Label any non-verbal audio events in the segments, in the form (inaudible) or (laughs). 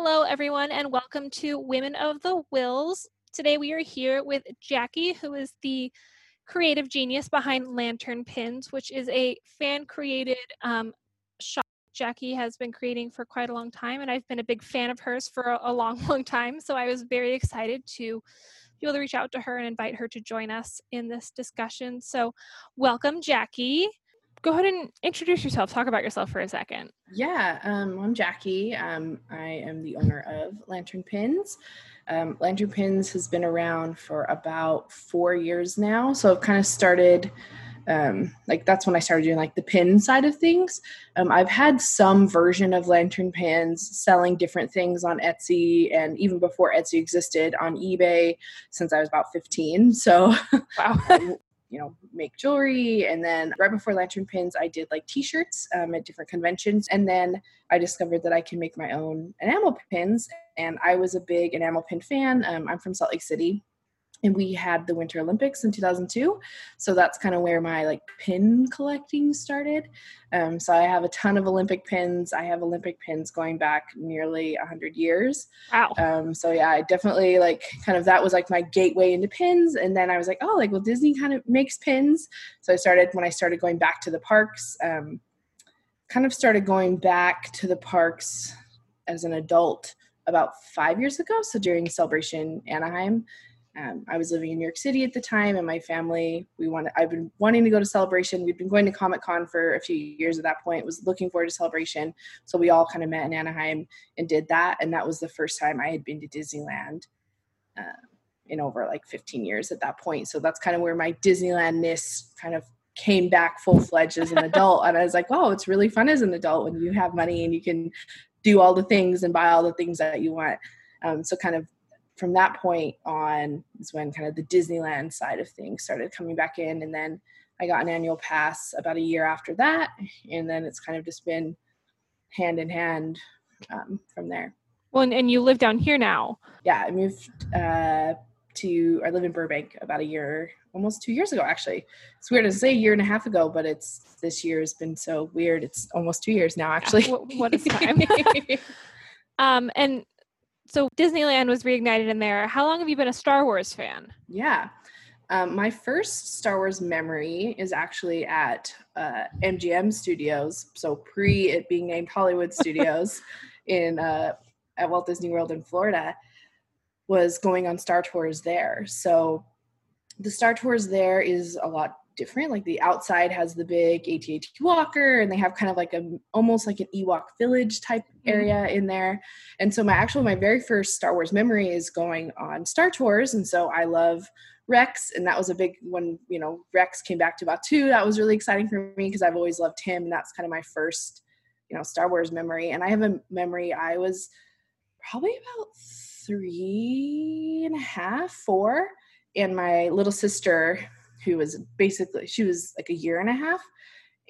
Hello, everyone, and welcome to Women of the Whills. Today we are here with Jackie, who is the creative genius behind Lantern Pins, which is a fan created um, shop Jackie has been creating for quite a long time, and I've been a big fan of hers for a, a long, (laughs) long time. So I was very excited to be able to reach out to her and invite her to join us in this discussion. So, welcome, Jackie go ahead and introduce yourself. Talk about yourself for a second. Yeah, um, I'm Jackie. Um, I am the owner of Lantern Pins. Um, Lantern Pins has been around for about four years now. So I've kind of started, um, like, that's when I started doing like the pin side of things. Um, I've had some version of Lantern Pins selling different things on Etsy and even before Etsy existed on eBay since I was about 15. So, wow. (laughs) You know make jewelry and then right before lantern pins i did like t-shirts um, at different conventions and then i discovered that i can make my own enamel pins and i was a big enamel pin fan um, i'm from salt lake city and we had the winter olympics in 2002 so that's kind of where my like pin collecting started. Um, so i have a ton of olympic pins. I have olympic pins going back nearly 100 years. Wow. Um, so yeah i definitely like kind of that was like my gateway into pins. And then i was like oh like well disney kind of makes pins. So i started when i started going back to the parks um, kind of started going back to the parks as an adult about five years ago. So during celebration anaheim um, I was living in New York City at the time, and my family we wanted. I've been wanting to go to Celebration. We'd been going to Comic Con for a few years at that point. Was looking forward to Celebration, so we all kind of met in Anaheim and did that. And that was the first time I had been to Disneyland uh, in over like 15 years at that point. So that's kind of where my Disneylandness kind of came back full fledged as an adult. and I was like, oh, it's really fun as an adult when you have money and you can do all the things and buy all the things that you want. Um, so kind of from that point on is when kind of the Disneyland side of things started coming back in. And then I got an annual pass about a year after that. And then it's kind of just been hand in hand um, from there. Well, and, and, you live down here now. Yeah, I moved uh, to, I live in Burbank about a year, almost two years ago, actually. It's weird to say a year and a half ago, but it's this year has been so weird. It's almost two years now, actually. Yeah, what, what is (laughs) time? (laughs) um, and so Disneyland was reignited in there. How long have you been a Star Wars fan? Yeah. Um, my first Star Wars memory is actually at uh, MGM Studios, so pre it being named Hollywood Studios (laughs) in uh, at Walt Disney World in Florida, was going on Star Tours there. So the Star Tours there is a lot different. Like the outside has the big AT-AT Walker, and they have kind of like a almost like an Ewok village type. Area mm-hmm. in there. And so my actual my very first Star Wars memory is going on Star Tours, and so I love Rex, and that was a big one. You know, Rex came back to Batuu. That was really exciting for me because I've always loved him, and that's kind of my first, you know, Star Wars memory. And I have a memory I was probably about three and a half, four, and my little sister who was basically she was like a year and a half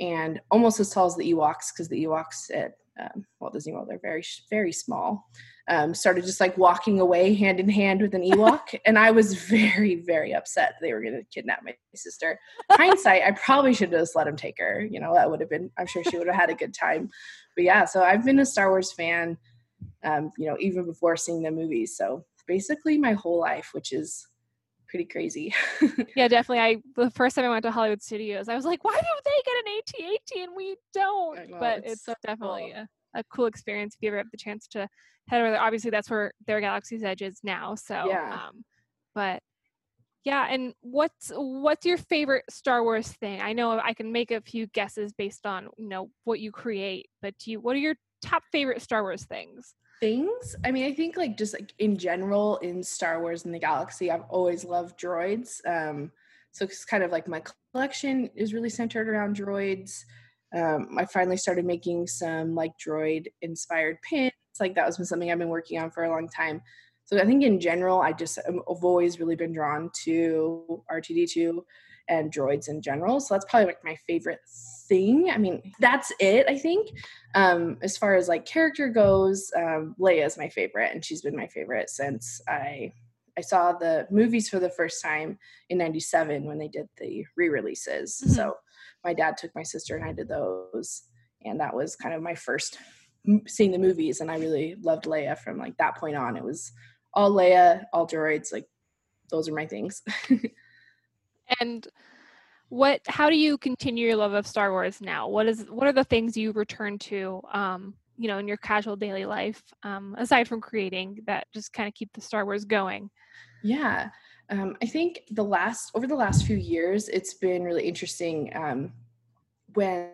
and almost as tall as the Ewoks because the Ewoks at um, Walt Disney World—they're very very small. Um, started just like walking away hand in hand with an Ewok, (laughs) and I was very very upset they were going to kidnap my sister. Hindsight, I probably should have just let him take her. You know that would have been. I'm sure she would have had a good time. But yeah, so I've been a Star Wars fan. Um, you know, even before seeing the movies. So basically my whole life, which is pretty crazy. yeah, (laughs) definitely. I the first time I went to Hollywood Studios, I was like, why do they get an AT-AT and we don't? Know, but it's, it's definitely cool. a, a, cool experience if you ever have the chance to head over there. Obviously, that's where their Galaxy's Edge is now. So, yeah. Um, but yeah, and what's what's your favorite Star Wars thing? I know I can make a few guesses based on you know what you create, but do you what are your top favorite Star Wars things? Things. I mean i think like just like in general in star wars in the galaxy i've always loved droids um so it's kind of like my collection is really centered around droids. Um i finally started making some like droid inspired pins like that was something i've been working on for a long time. So i think in general i just i've always really been drawn to r2d2 and droids in general so that's probably like my favorite thing. I mean, that's it, I think. Um, as far as like character goes, um, Leia is my favorite, and she's been my favorite since I I saw the movies for the first time in 97 when they did the re-releases. Mm-hmm. So my dad took my sister and I did those. And that was kind of my first seeing the movies, and I really loved Leia from like that point on. It was all Leia, all droids, like those are my things. (laughs) and what how do you continue your love of Star Wars now? What is what are the things you return to um, you know, in your casual daily life, um, aside from creating that just kind of keep the Star Wars going? Yeah. Um, I think the last over the last few years, it's been really interesting um, when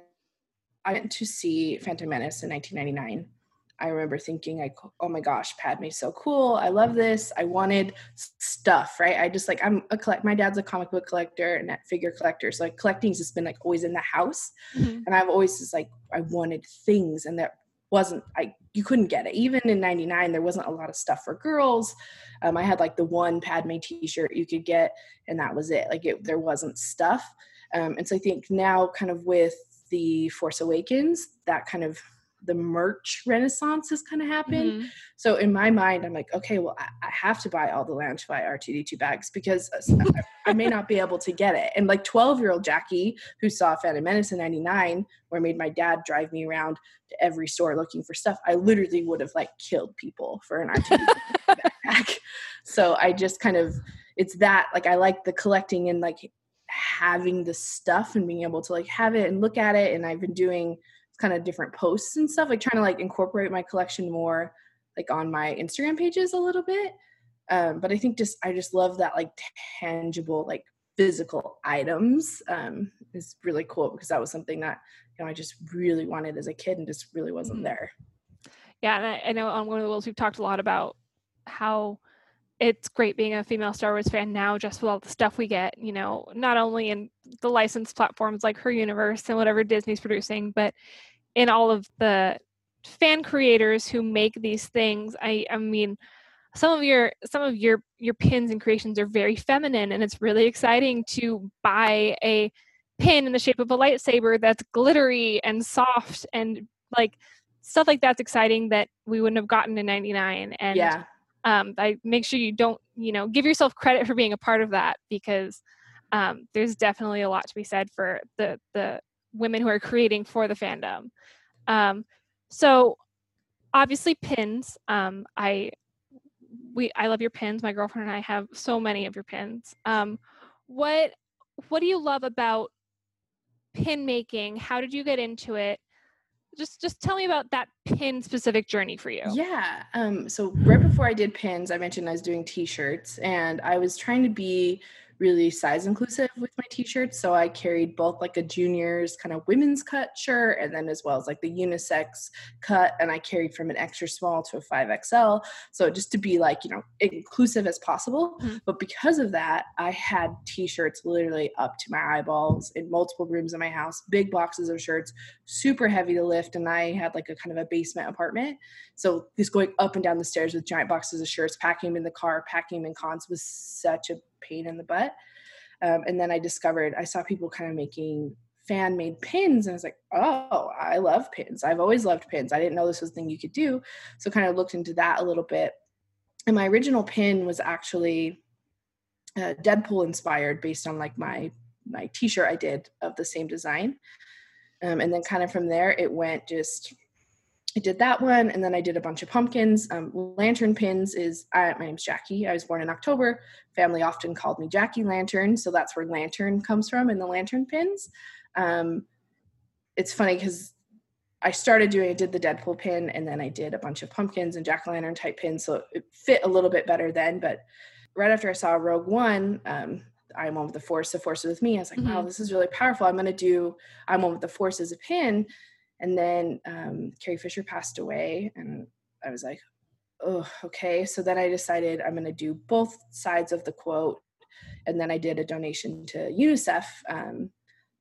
I went to see Phantom Menace in 1999. I remember thinking, like, oh my gosh, Padme's so cool. I love this. I wanted stuff, right? I just like I'm a collect. My dad's a comic book collector and a figure collector, so like collecting's just been like always in the house, mm-hmm. and I've always just like I wanted things, and that wasn't I you couldn't get it. Even in '99, there wasn't a lot of stuff for girls. Um, I had like the one Padme T-shirt you could get, and that was it. Like it, there wasn't stuff. Um, and so I think now, kind of with the Force Awakens, that kind of the merch renaissance has kind of happened. Mm-hmm. So in my mind, I'm like, okay, well, I, I have to buy all the Loungefly R2D2 bags because I, I, may not be able to get it. And like 12 year old Jackie, who saw Phantom Menace in 99, where I made my dad drive me around to every store looking for stuff, I literally would have like killed people for an R2D2 backpack. (laughs) So I just kind of, it's that, like, I like the collecting and like having the stuff and being able to like have it and look at it. And I've been doing, kind of different posts and stuff like trying to like incorporate my collection more like on my instagram pages a little bit um, but i think just i just love that like tangible like physical items um, is really cool because that was something that you know i just really wanted as a kid and just really wasn't mm-hmm. there yeah and I, I know on one of the worlds we've talked a lot about how it's great being a female Star Wars fan now, just with all the stuff we get, you know, not only in the licensed platforms like Her Universe and whatever Disney's producing, but in all of the fan creators who make these things. I, I mean, some of your some of your your pins and creations are very feminine, and it's really exciting to buy a pin in the shape of a lightsaber that's glittery and soft and like stuff like that's exciting that we wouldn't have gotten in 99 and yeah um, I make sure you don't, you know, give yourself credit for being a part of that because um, there's definitely a lot to be said for the the women who are creating for the fandom. Um, so obviously pins. Um, I we I love your pins. My girlfriend and I have so many of your pins. Um, what what do you love about pin making? How did you get into it? Just just tell me about that pin specific journey for you. Yeah um so right before i did pins i mentioned i was doing t-shirts and i was trying to be really size inclusive with my t-shirts. So i carried both like a juniors kind of women's cut shirt and then as well as like the unisex cut and i carried from an extra small to a 5xl so just to be like you know inclusive as possible. Mm-hmm. but because of that i had t-shirts literally up to my eyeballs in multiple rooms in my house big boxes of shirts super heavy to lift and i had like a kind of a basement apartment so just going up and down the stairs with giant boxes of shirts packing them in the car packing them in cons was such a pain in the butt. Um, and then I discovered I saw people kind of making fan made pins and I was like, oh, I love pins. I've always loved pins. I didn't know this was a thing you could do. So kind of looked into that a little bit. And my original pin was actually uh, Deadpool inspired based on like my my t-shirt I did of the same design. Um, and then kind of from there it went just I did that one, and then I did a bunch of pumpkins. Um, lantern pins is I, my name's Jackie. I was born in October. Family often called me Jackie Lantern, so that's where lantern comes from in the lantern pins. Um, it's funny because I started doing I did the Deadpool pin, and then I did a bunch of pumpkins and jack o' lantern type pins, so it fit a little bit better then. But right after I saw Rogue One, um, I'm one with the Force. The Force is with me. I was like, mm-hmm. wow, this is really powerful. I'm going to do I'm one with the Force as a pin and then um, Carrie Fisher passed away, and I was like, oh, okay. So then I decided I'm going to do both sides of the quote. And then I did a donation to UNICEF um,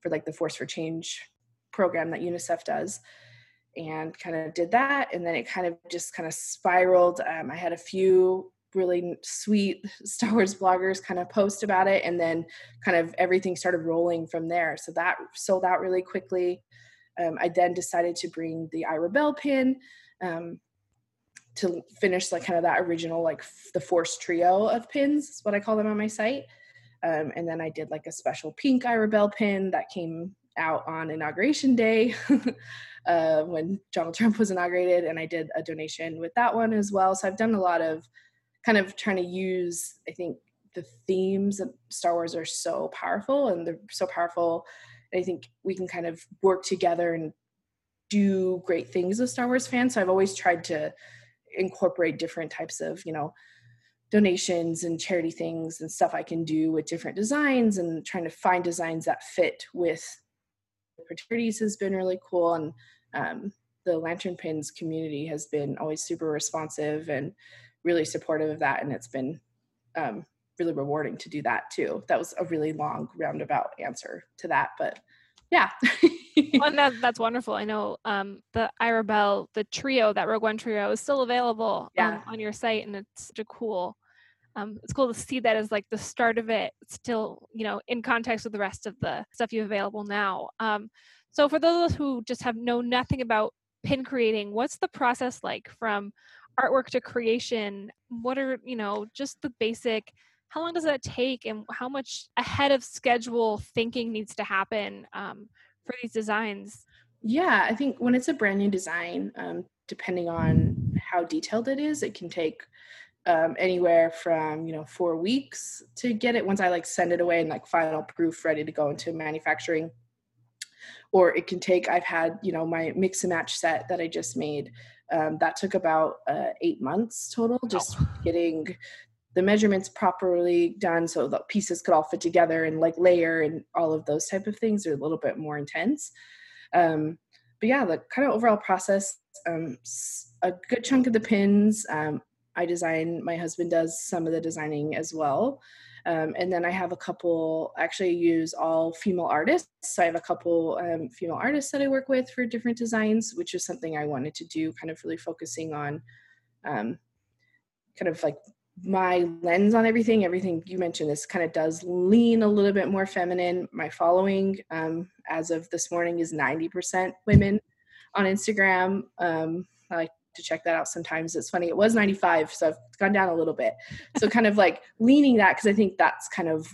for like the Force for Change program that UNICEF does and kind of did that. And then it kind of just kind of spiraled. Um, I had a few really sweet (laughs) Star Wars bloggers kind of post about it. And then kind of everything started rolling from there. So that sold out really quickly. Um, I then decided to bring the I Rebel pin um, to finish like kind of that original like f- the Force trio of pins is what I call them on my site. Um, and then I did like a special pink I Rebel pin that came out on inauguration day. (laughs) uh, when Donald Trump was inaugurated, and I did a donation with that one as well. So I've done a lot of kind of trying to use, I think, the themes of Star Wars are so powerful and they're so powerful. I think we can kind of work together and do great things as Star Wars fans. So I've always tried to incorporate different types of, you know, donations and charity things and stuff I can do with different designs and trying to find designs that fit with charities has been really cool. And um, the Lantern Pins community has been always super responsive and really supportive of that. And it's been um, really rewarding to do that too. That was a really long roundabout answer to that, but yeah. (laughs) well, and that, that's wonderful. I know um, the I Rebel, the trio, that Rogue One trio is still available um, yeah. um, on your site, and it's such a cool. Um, it's cool to see that as like the start of it, still you know in context with the rest of the stuff you have available now. Um, so for those who just have know nothing about pin creating, what's the process like from artwork to creation? What are you know just the basic how long does that take and how much ahead of schedule thinking needs to happen um, for these designs yeah i think when it's a brand new design um, depending on how detailed it is it can take um, anywhere from you know four weeks to get it once i like send it away and like final proof ready to go into manufacturing or it can take i've had you know my mix and match set that i just made um, that took about uh, eight months total just oh. getting the measurements properly done so the pieces could all fit together and like layer and all of those type of things are a little bit more intense. Um, but yeah the kind of overall process um, a good chunk of the pins um, i design my husband does some of the designing as well. Um, and then i have a couple actually use all female artists. So i have a couple um, female artists that i work with for different designs which is something i wanted to do kind of really focusing on um, kind of like my lens on everything everything you mentioned this kind of does lean a little bit more feminine. My following um, as of this morning is 90% women on instagram. Um, i like to check that out sometimes. It's funny it was 95 so i've gone down a little bit. So kind of like leaning that because i think that's kind of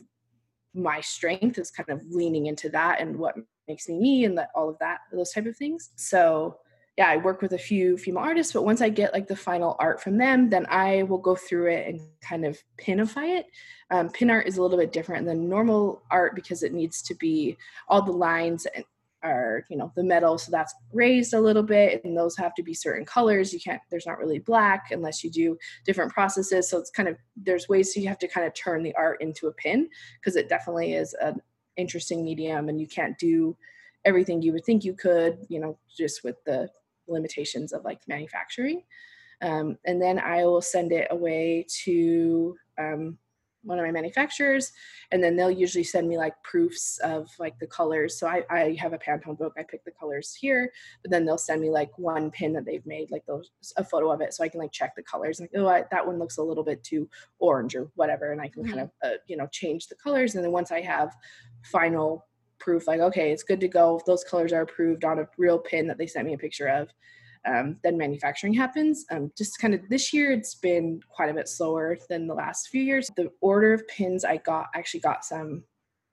my strength is kind of leaning into that and what makes me me and that all of that those type of things. So yeah, I work with a few female artists, but once I get like the final art from them, then I will go through it and kind of pinify it. Um, pin art is a little bit different than normal art because it needs to be all the lines are you know the metal so that's raised a little bit and those have to be certain colors you can't there's not really black unless you do different processes so it's kind of there's ways so you have to kind of turn the art into a pin because it definitely is an interesting medium and you can't do everything you would think you could you know just with the limitations of like manufacturing. Um, and then I will send it away to um, one of my manufacturers, and then they'll usually send me like proofs of like the colors. So I, I have a Pantone book. I pick the colors here, but then they'll send me like one pin that they've made, like those a photo of it, so I can like check the colors. Like, oh, I, that one looks a little bit too orange or whatever, and I can mm-hmm. kind of uh, you know change the colors. And then once I have final proof like okay it's good to go. If those colors are approved on a real pin that they sent me a picture of. Um, then manufacturing happens. Um, just kind of this year it's been quite a bit slower than the last few years. The order of pins i got actually got some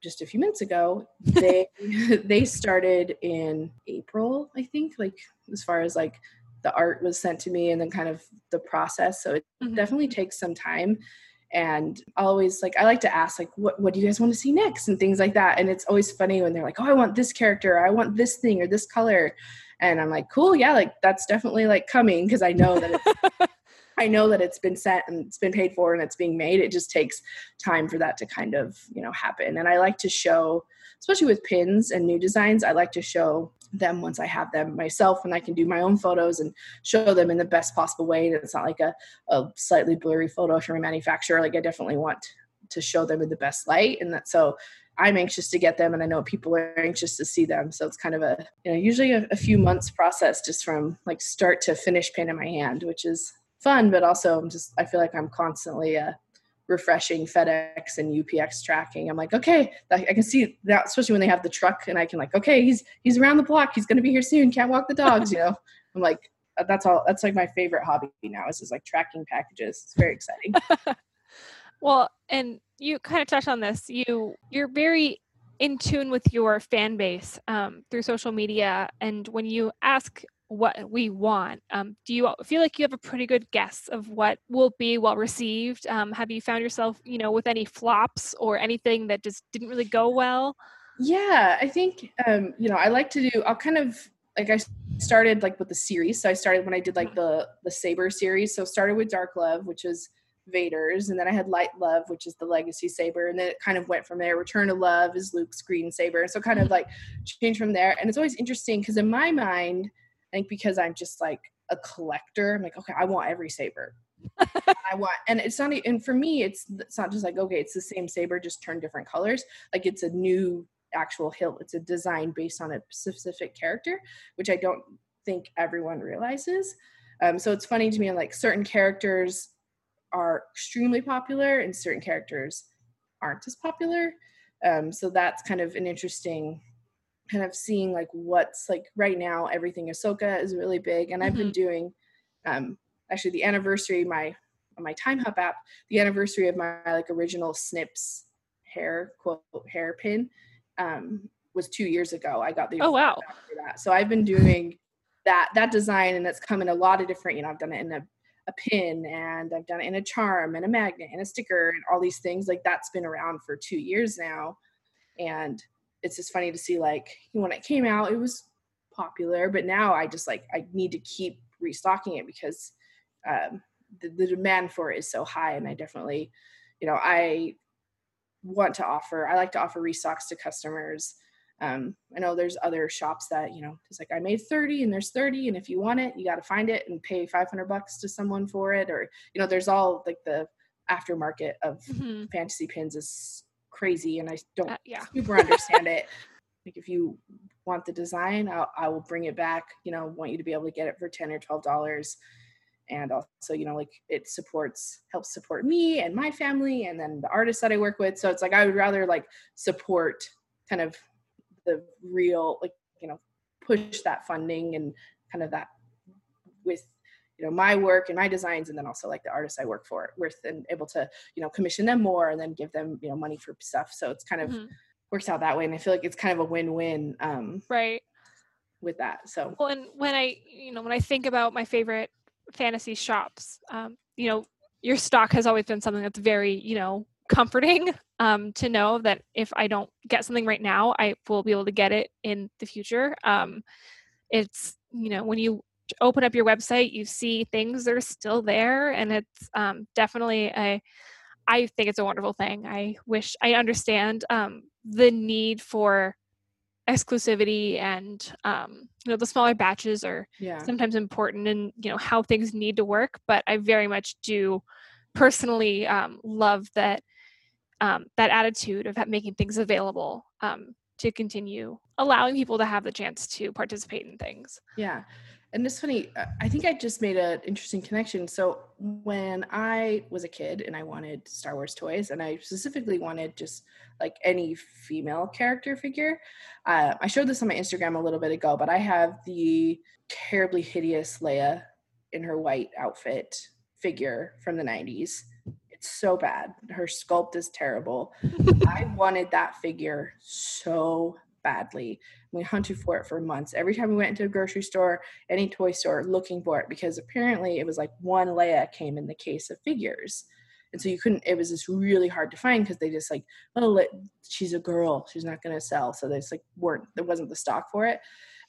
just a few minutes ago. (laughs) They (laughs) they started in april i think like as far as like the art was sent to me and then kind of the process. So it mm-hmm. definitely takes some time and always like I like to ask like what what do you guys want to see next? and things like that and it's always funny when they're like oh I want this character I want this thing or this color and I'm like cool yeah like that's definitely like coming because I know that it's (laughs) I know that it's been sent and it's been paid for and it's being made it just takes time for that to kind of you know happen and I like to show especially with pins and new designs I like to show them once I have them myself and I can do my own photos and show them in the best possible way. And it's not like a, a slightly blurry photo from a manufacturer. Like I definitely want to show them in the best light. And that so I'm anxious to get them and I know people are anxious to see them. So it's kind of a, you know, usually a, a few months process just from like start to finish paint in my hand, which is fun, but also I'm just, I feel like I'm constantly uh, refreshing FedEx and UPS tracking. I'm like, okay, I can see that, especially when they have the truck, and I can like, okay, he's he's around the block. He's going to be here soon. Can't walk the dogs. You know, (laughs) I'm like, uh, that's all. That's like my favorite hobby now. Is just like tracking packages. It's very exciting. (laughs) well, and you kind of touched on this. You you're very in tune with your fan base um, through social media, and when you ask what we want, um, do you feel like you have a pretty good guess of what will be well received? Um, have you found yourself, you know, with any flops or anything that just didn't really go well? Yeah, I think um, you know I like to do. I'll kind of like I started like with the series. So I started when I did like the the saber series. So started with Dark Love, which is Vader's, and then I had Light Love, which is the Legacy saber, and then it kind of went from there. Return of Love is Luke's green saber, so kind of mm-hmm. like changed from there. And it's always interesting because in my mind, think because I'm just like a collector, I'm like, okay, I want every saber. (laughs) I want, and it's not, and for me, it's it's not just like okay, it's the same saber, just turn different colors. Like it's a new actual hilt. It's a design based on a specific character, which I don't think everyone realizes. Um, so it's funny to me, like certain characters are extremely popular and certain characters aren't as popular. Um, so that's kind of an interesting kind of seeing like what's like right now everything Ahsoka is really big and I've mm-hmm. been doing um actually the anniversary my my Timehop app the anniversary of my like original snips hair quote hair pin um was two years ago I got the oh wow that. so I've been doing that that design and it's come in a lot of different you know I've done it in a a pin and I've done it in a charm and a magnet and a sticker and all these things. Like that's been around for two years now. And it's just funny to see like when it came out, it was popular, but now I just like I need to keep restocking it because um, the, the demand for it is so high. And I definitely, you know, I want to offer, I like to offer restocks to customers um, I know there's other shops that, you know, it's like I made 30 and there's 30 and if you want it, you got to find it and pay 500 bucks to someone for it. Or, you know, there's all like the aftermarket of mm-hmm. fantasy pins is crazy and I don't uh, yeah. (laughs) super understand it. Like if you want the design, I'll, I will bring it back, you know, want you to be able to get it for 10 or $12 and also you know like it supports helps support me and my family and then the artists that i work with so it's like i would rather like support kind of the real like you know push that funding and kind of that with you know my work and my designs and then also like the artists i work for with and able to you know commission them more and then give them you know money for stuff so it's kind of mm-hmm. works out that way and i feel like it's kind of a win-win um right with that so well and when i you know when i think about my favorite fantasy shops um you know your stock has always been something that's very you know comforting (laughs) um, to know that if I don't get something right now, I will be able to get it in the future. Um, it's you know when you open up your website, you see things that are still there, and it's um, definitely a. I think it's a wonderful thing. I wish I understand um, the need for exclusivity and um, you know the smaller batches are yeah. sometimes important and you know how things need to work but i very much do personally um, love that um, that attitude of making things available um, to continue allowing people to have the chance to participate in things. Yeah. And it's funny, uh, I think I just made an interesting connection. So when I was a kid and I wanted Star Wars toys, and I specifically wanted just like any female character figure, uh, I showed this on my Instagram a little bit ago, but I have the terribly hideous Leia in her white outfit figure from the 90s it's so bad. Her sculpt is terrible. (laughs) I wanted that figure so badly. We hunted for it for months. Every time we went into a grocery store, any toy store, looking for it because apparently it was like one Leia came in the case of figures. And so you couldn't, it was just really hard to find because they just like, oh, she's a girl. She's not going to sell. So they just like weren't, there wasn't the stock for it.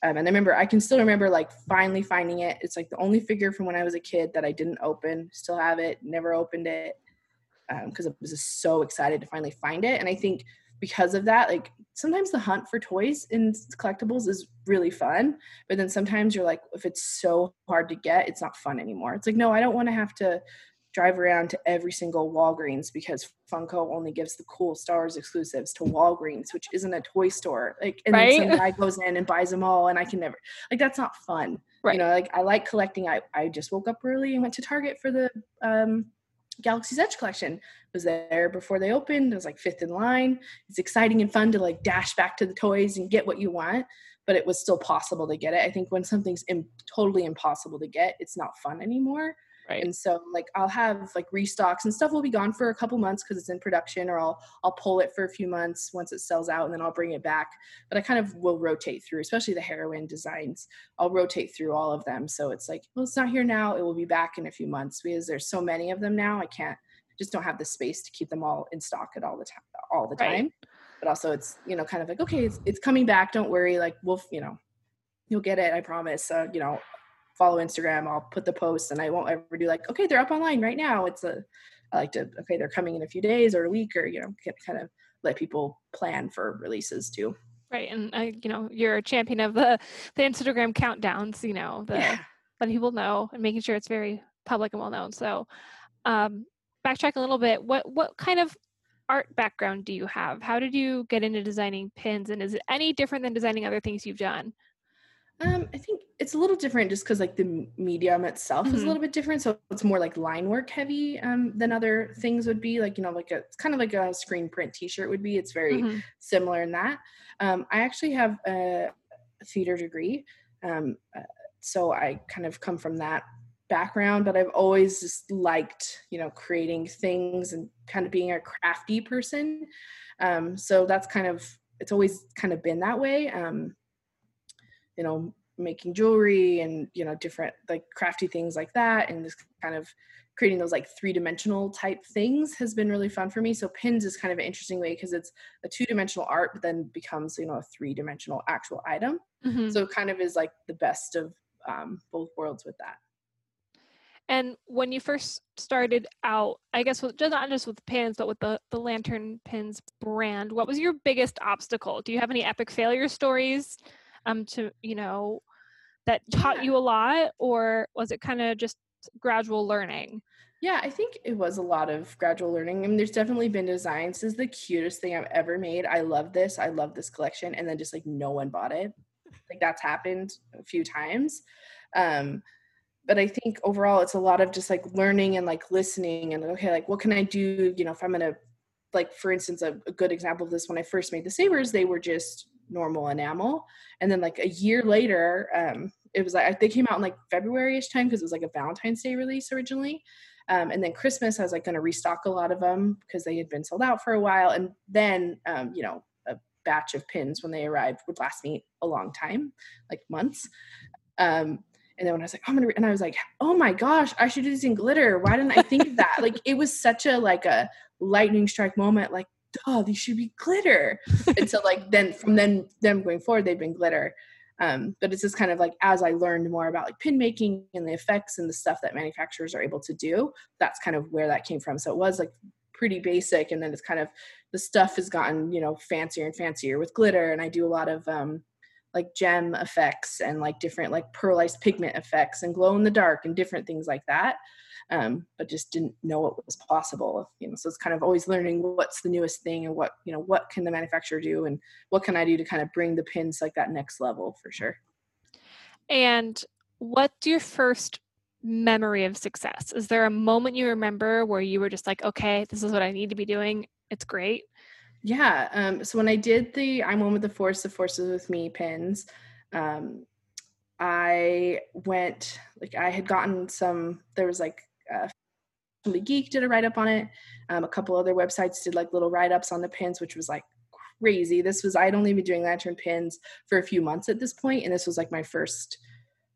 Um, and I remember, I can still remember like finally finding it. It's like the only figure from when I was a kid that I didn't open, still have it, never opened it because um, I was just so excited to finally find it. And I think because of that, like sometimes the hunt for toys and collectibles is really fun, but then sometimes you're like, if it's so hard to get, it's not fun anymore. It's like, no, I don't want to have to drive around to every single Walgreens because Funko only gives the cool stars exclusives to Walgreens, which isn't a toy store. Like, and right? then some guy goes in and buys them all, and I can never like that's not fun. Right. You know, like I like collecting. I I just woke up early and went to Target for the um Galaxy's Edge collection was there before they opened. It was like fifth in line. It's exciting and fun to like dash back to the toys and get what you want, but it was still possible to get it. I think when something's Im- totally impossible to get, it's not fun anymore. Right. And so like I'll have like restocks and stuff will be gone for a couple months because it's in production or I'll I'll pull it for a few months once it sells out and then I'll bring it back. But I kind of will rotate through, especially the heroine designs. I'll rotate through all of them. So it's like, well, it's not here now. It will be back in a few months because there's so many of them now. I can't just don't have the space to keep them all in stock at all the time all the time. Right. But also it's, you know, kind of like, okay, it's, it's coming back. Don't worry. Like we'll, you know, you'll get it. I promise. Uh, you know, follow Instagram, I'll put the posts and I won't ever do like, okay, they're up online right now. It's a, I like to, okay, they're coming in a few days or a week or, you know, kind of let people plan for releases too. Right. And, uh, you know, you're a champion of the, the Instagram countdowns, you know, the, yeah. letting people know and making sure it's very public and well known. So, um, backtrack a little bit. What, what kind of art background do you have? How did you get into designing pins? And is it any different than designing other things you've done? Um, I think it's a little different just because like the medium itself mm-hmm. is a mm-hmm. little bit different. So it's more like line work heavy um, than other things would be. Like you know, like a it's kind of like a screen print T-shirt would be. It's very mm-hmm. similar in that. Um, I actually have a theater degree, um, uh, so I kind of come from that background. But I've always just liked you know creating things and kind of being a crafty person. Um, so that's kind of it's always kind of been that way. Um, you know making jewelry and you know different like crafty things like that and just kind of creating those like three-dimensional type things has been really fun for me so pins is kind of an interesting way because it's a two-dimensional art but then becomes you know a three-dimensional actual item mm-hmm. so kind of is like the best of um, both worlds with that and when you first started out, I guess with, just not just with pins, but with the the lantern pins brand, what was your biggest obstacle? Do you have any epic failure stories um to you know that taught yeah. you a lot or was it kind of just gradual learning yeah i think it was a lot of gradual learning I mean, there's definitely been designs this is the cutest thing i've ever made i love this i love this collection and then just like no one bought it (laughs) like that's happened a few times um but i think overall it's a lot of just like learning and like listening and okay like what can i do you know if i'm gonna like for instance a, a good example of this when i first made the sabers they were just normal enamel. And then like a year later, um, it was like they came out in like February-ish time because it was like a Valentine's Day release originally. Um, and then Christmas, I was like going to restock a lot of them because they had been sold out for a while. And then, um, you know, a batch of pins when they arrived would last me a long time, like months. Um, and then when I was like, oh, I'm gonna, and I was like, oh my gosh, I should do this in glitter. Why didn't I think of that? like, it was such a like a lightning strike moment. Like, oh, these should be glitter. and so like then from then them going forward, they've been glitter. Um, but it's just kind of like as I learned more about like pin making and the effects and the stuff that manufacturers are able to do, that's kind of where that came from. So it was like pretty basic, and then it's kind of the stuff has gotten you know fancier and fancier with glitter, and I do a lot of um, like gem effects and like different like pearlized pigment effects and glow in the dark and different things like that um, but just didn't know what was possible. You know, so it's kind of always learning what's the newest thing and what you know what can the manufacturer do and what can I do to kind of bring the pins like that next level for sure. And what's your first memory of success? Is there a moment you remember where you were just like, okay, this is what I need to be doing. It's great. Yeah. Um, so when I did the I'm one with the force, the forces with me pins, um, I went like I had gotten some. There was like uh, Geek did a write up on it. Um, a couple other websites did like little write ups on the pins, which was like crazy. This was I'd only been doing lantern pins for a few months at this point, and this was like my first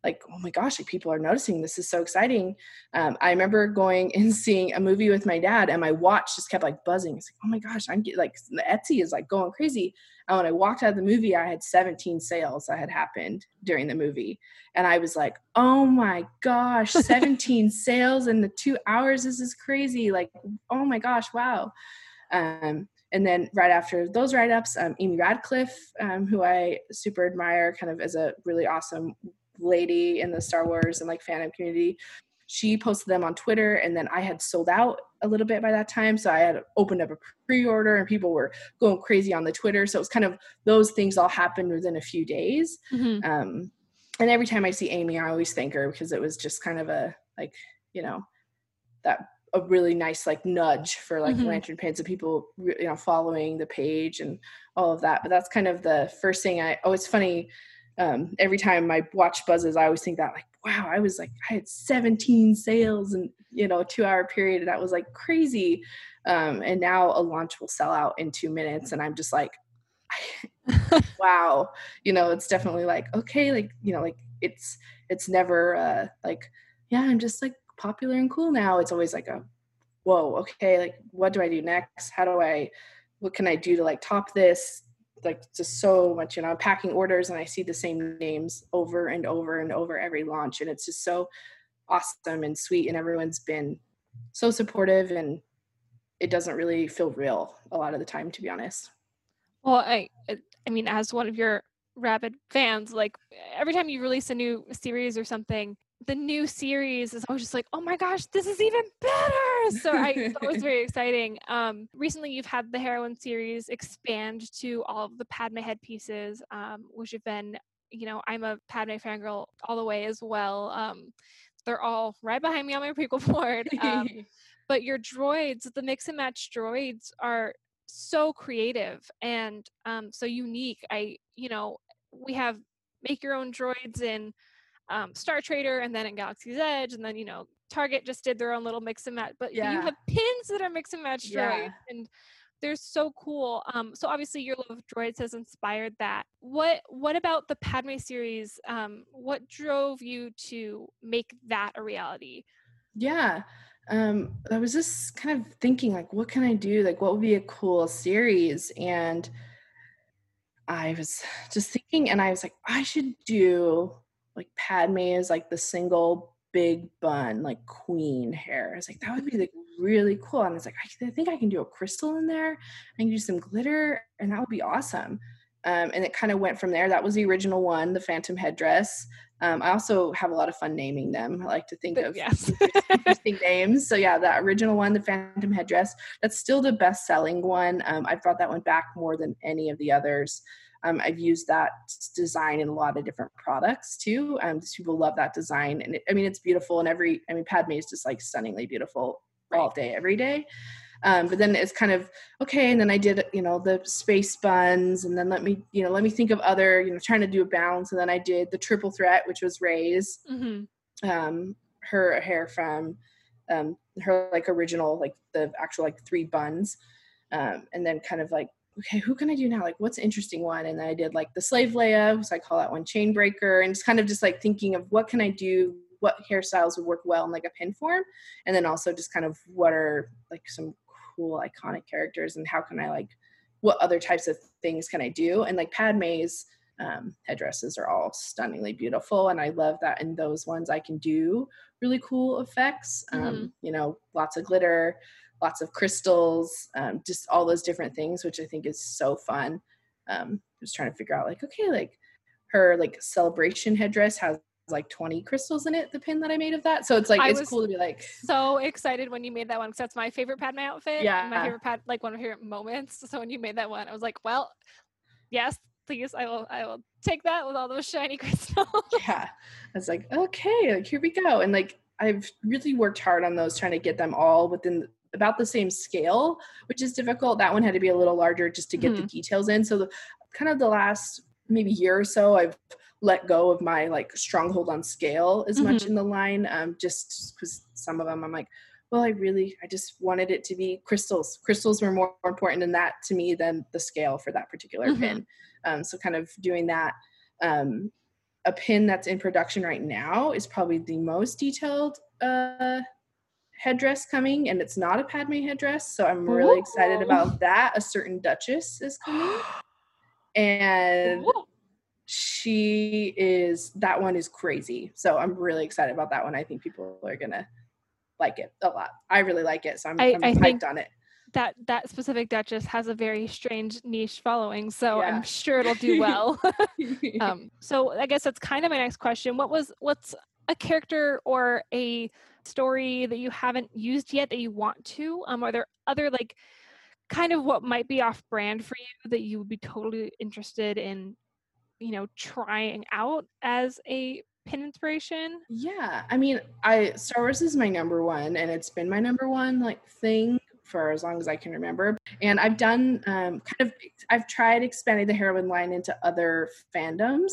like oh my gosh like people are noticing this is so exciting. Um, i remember going and (laughs) seeing a movie with my dad and my watch just kept like buzzing. It's like oh my gosh i'm get, like the etsy is like going crazy. And when i walked out of the movie i had 17 sales that had happened during the movie. And i was like oh my gosh (laughs) 17 sales in the two hours this is crazy. Like oh my gosh wow. Um, and then right after those write-ups um, amy ratcliffe um, who i super admire kind of as a really awesome lady in the Star Wars and like fandom community. She posted them on Twitter, and then I had sold out a little bit by that time. So I had opened up a pre order, and people were going crazy on the Twitter. So it was kind of those things all happened within a few days. Mm-hmm. Um, and every time I see Amy, I always thank her because it was just kind of a like, you know, that a really nice like nudge for like mm-hmm. lantern pins and people you know following the page and all of that but that's kind of the first thing i oh it's funny um, every time my watch buzzes, I always think that like, wow, I was like, I had 17 sales and you know, a two hour period. And that was like crazy. Um, and now a launch will sell out in two minutes. And I'm just like, (laughs) wow, you know, it's definitely like, okay, like, you know, like it's, it's never uh, like, yeah, I'm just like popular and cool now. It's always like a, whoa, okay, like what do I do next? How do I, what can I do to like top this? Like just so much you know i'm packing orders and i see the same names over and over and over every launch and it's just so awesome and sweet and everyone's been so supportive and it doesn't really feel real a lot of the time to be honest well i i mean as one of your rabid fans like every time you release a new series or something the new series is always just like, oh my gosh, this is even better. So I it was (laughs) very exciting. Um, recently, you've had the heroine series expand to all of the Padme headpieces, um, which have been, you know, I'm a Padme fangirl all the way as well. Um, they're all right behind me on my prequel (laughs) board. Um, (laughs) but your droids, the mix and match droids, are so creative and um, so unique. I, you know, we have make your own droids in um, Star Trader and then in Galaxy's Edge, and then you know Target just did their own little mix and match. But yeah. you have pins that are mix and match yeah. droids, and they're so cool. Um, so obviously your love of droids has inspired that. What what about the Padme series? Um, what drove you to make that a reality? Yeah. Um, I was just kind of thinking like what can I do? Like what would be a cool series? And I was just thinking and I was like, I should do like Padme is like the single big bun, like queen hair. I was like, that would be like really cool. And I was like, I think I can do a crystal in there. I can do some glitter, and that would be awesome. Um, and it kind of went from there. That was the original one, the Phantom headdress. Um, I also have a lot of fun naming them. I like to think of yes. (laughs) interesting names. So yeah, that original one, the Phantom headdress, that's still the best-selling one. Um, I've brought that one back more than any of the others. Um, I've used that design in a lot of different products too. Um, people love that design, and it, I mean it's beautiful. And every, I mean, Padme is just like stunningly beautiful all day, every day. Um, but then it's kind of okay and then i did you know the space buns and then let me you know let me think of other you know trying to do a balance and then i did the triple threat which was rey's mm-hmm. um, her hair from um, her like original like the actual like three buns um, and then kind of like okay, who can I do now? Like, what's interesting one? And then I did like the slave Leia, so I call that one chain breaker, and just kind of just like thinking of what can I do, what hairstyles would work well in like a pin form, and then also just kind of what are like some cool iconic characters and how can I like what other types of things can I do? And like Padme's um, headdresses are all stunningly beautiful, and I love that in those ones I can do really cool effects. Um, mm-hmm. You know, lots of glitter, lots of crystals, um, just all those different things, which I think is so fun. Um, just trying to figure out like, okay, like her like celebration headdress has like 20 crystals in it, the pin that I made of that. So it's like, I it's cool to be like so excited when you made that one because that's my favorite Padme outfit. Yeah. My favorite pad, like one of my favorite moments. So when you made that one, I was like, well, yes, please, I will, I will take that with all those shiny (laughs) crystals. yeah. I was like, okay, like here we go. And like, I've really worked hard on those, trying to get them all within about the same scale, which is difficult. That one had to be a little larger just to get mm-hmm. the details in. So the kind of the last maybe year or so, I've let go of my like stronghold on scale as mm-hmm. much in the line, um, just because some of them I'm like, well, I really, I just wanted it to be crystals. Crystals were more, important in that to me than the scale for that particular mm-hmm. pin. Um, so kind of doing that. Um, a pin that's in production right now is probably the most detailed uh, headdress coming, and it's not a Padme headdress, so I'm really Ooh. excited about that. A certain Duchess is (gasps) coming, and Ooh. she is that one is crazy. So I'm really excited about that one. I think people are gonna like it a lot. I really like it, so I'm, I, I'm I hyped on it. That that specific Duchess has a very strange niche following, so yeah. I'm sure it'll do (laughs) well. (laughs) um, so I guess that's kind of my next question. What was what's a character or a story that you haven't used yet that you want to? Um, are there other like kind of what might be off brand for you that you would be totally interested in, you know, trying out as a pin inspiration? Yeah. I mean, I Star Wars is my number one and it's been my number one like thing for as long as I can remember. And I've done um, kind of I've tried expanding the heroine line into other fandoms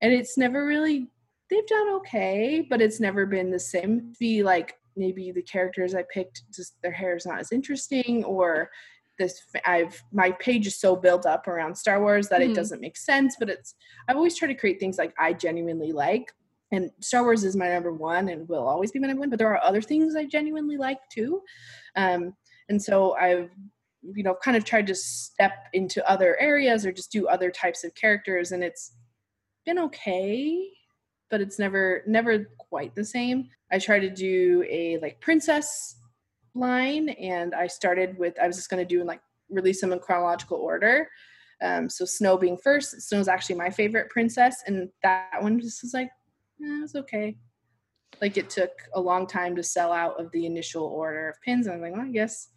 and it's never really they've done okay, but it's never been the same. Be like maybe the characters I picked just their hair is not as interesting or this I've my page is so built up around Star Wars that mm-hmm. it doesn't make sense, but it's I've always tried to create things like I genuinely like. And Star Wars is my number one and will always be my number one, but there are other things I genuinely like too. Um, and so I've you know kind of tried to step into other areas or just do other types of characters and it's been okay but it's never never quite the same. I tried to do a like princess line and i started with i was just going to do and like release them in chronological order. Um, so snow being first snow is actually my favorite princess and that one just was like eh, it's okay. Like it took a long time to sell out of the initial order of pins and i'm like well i guess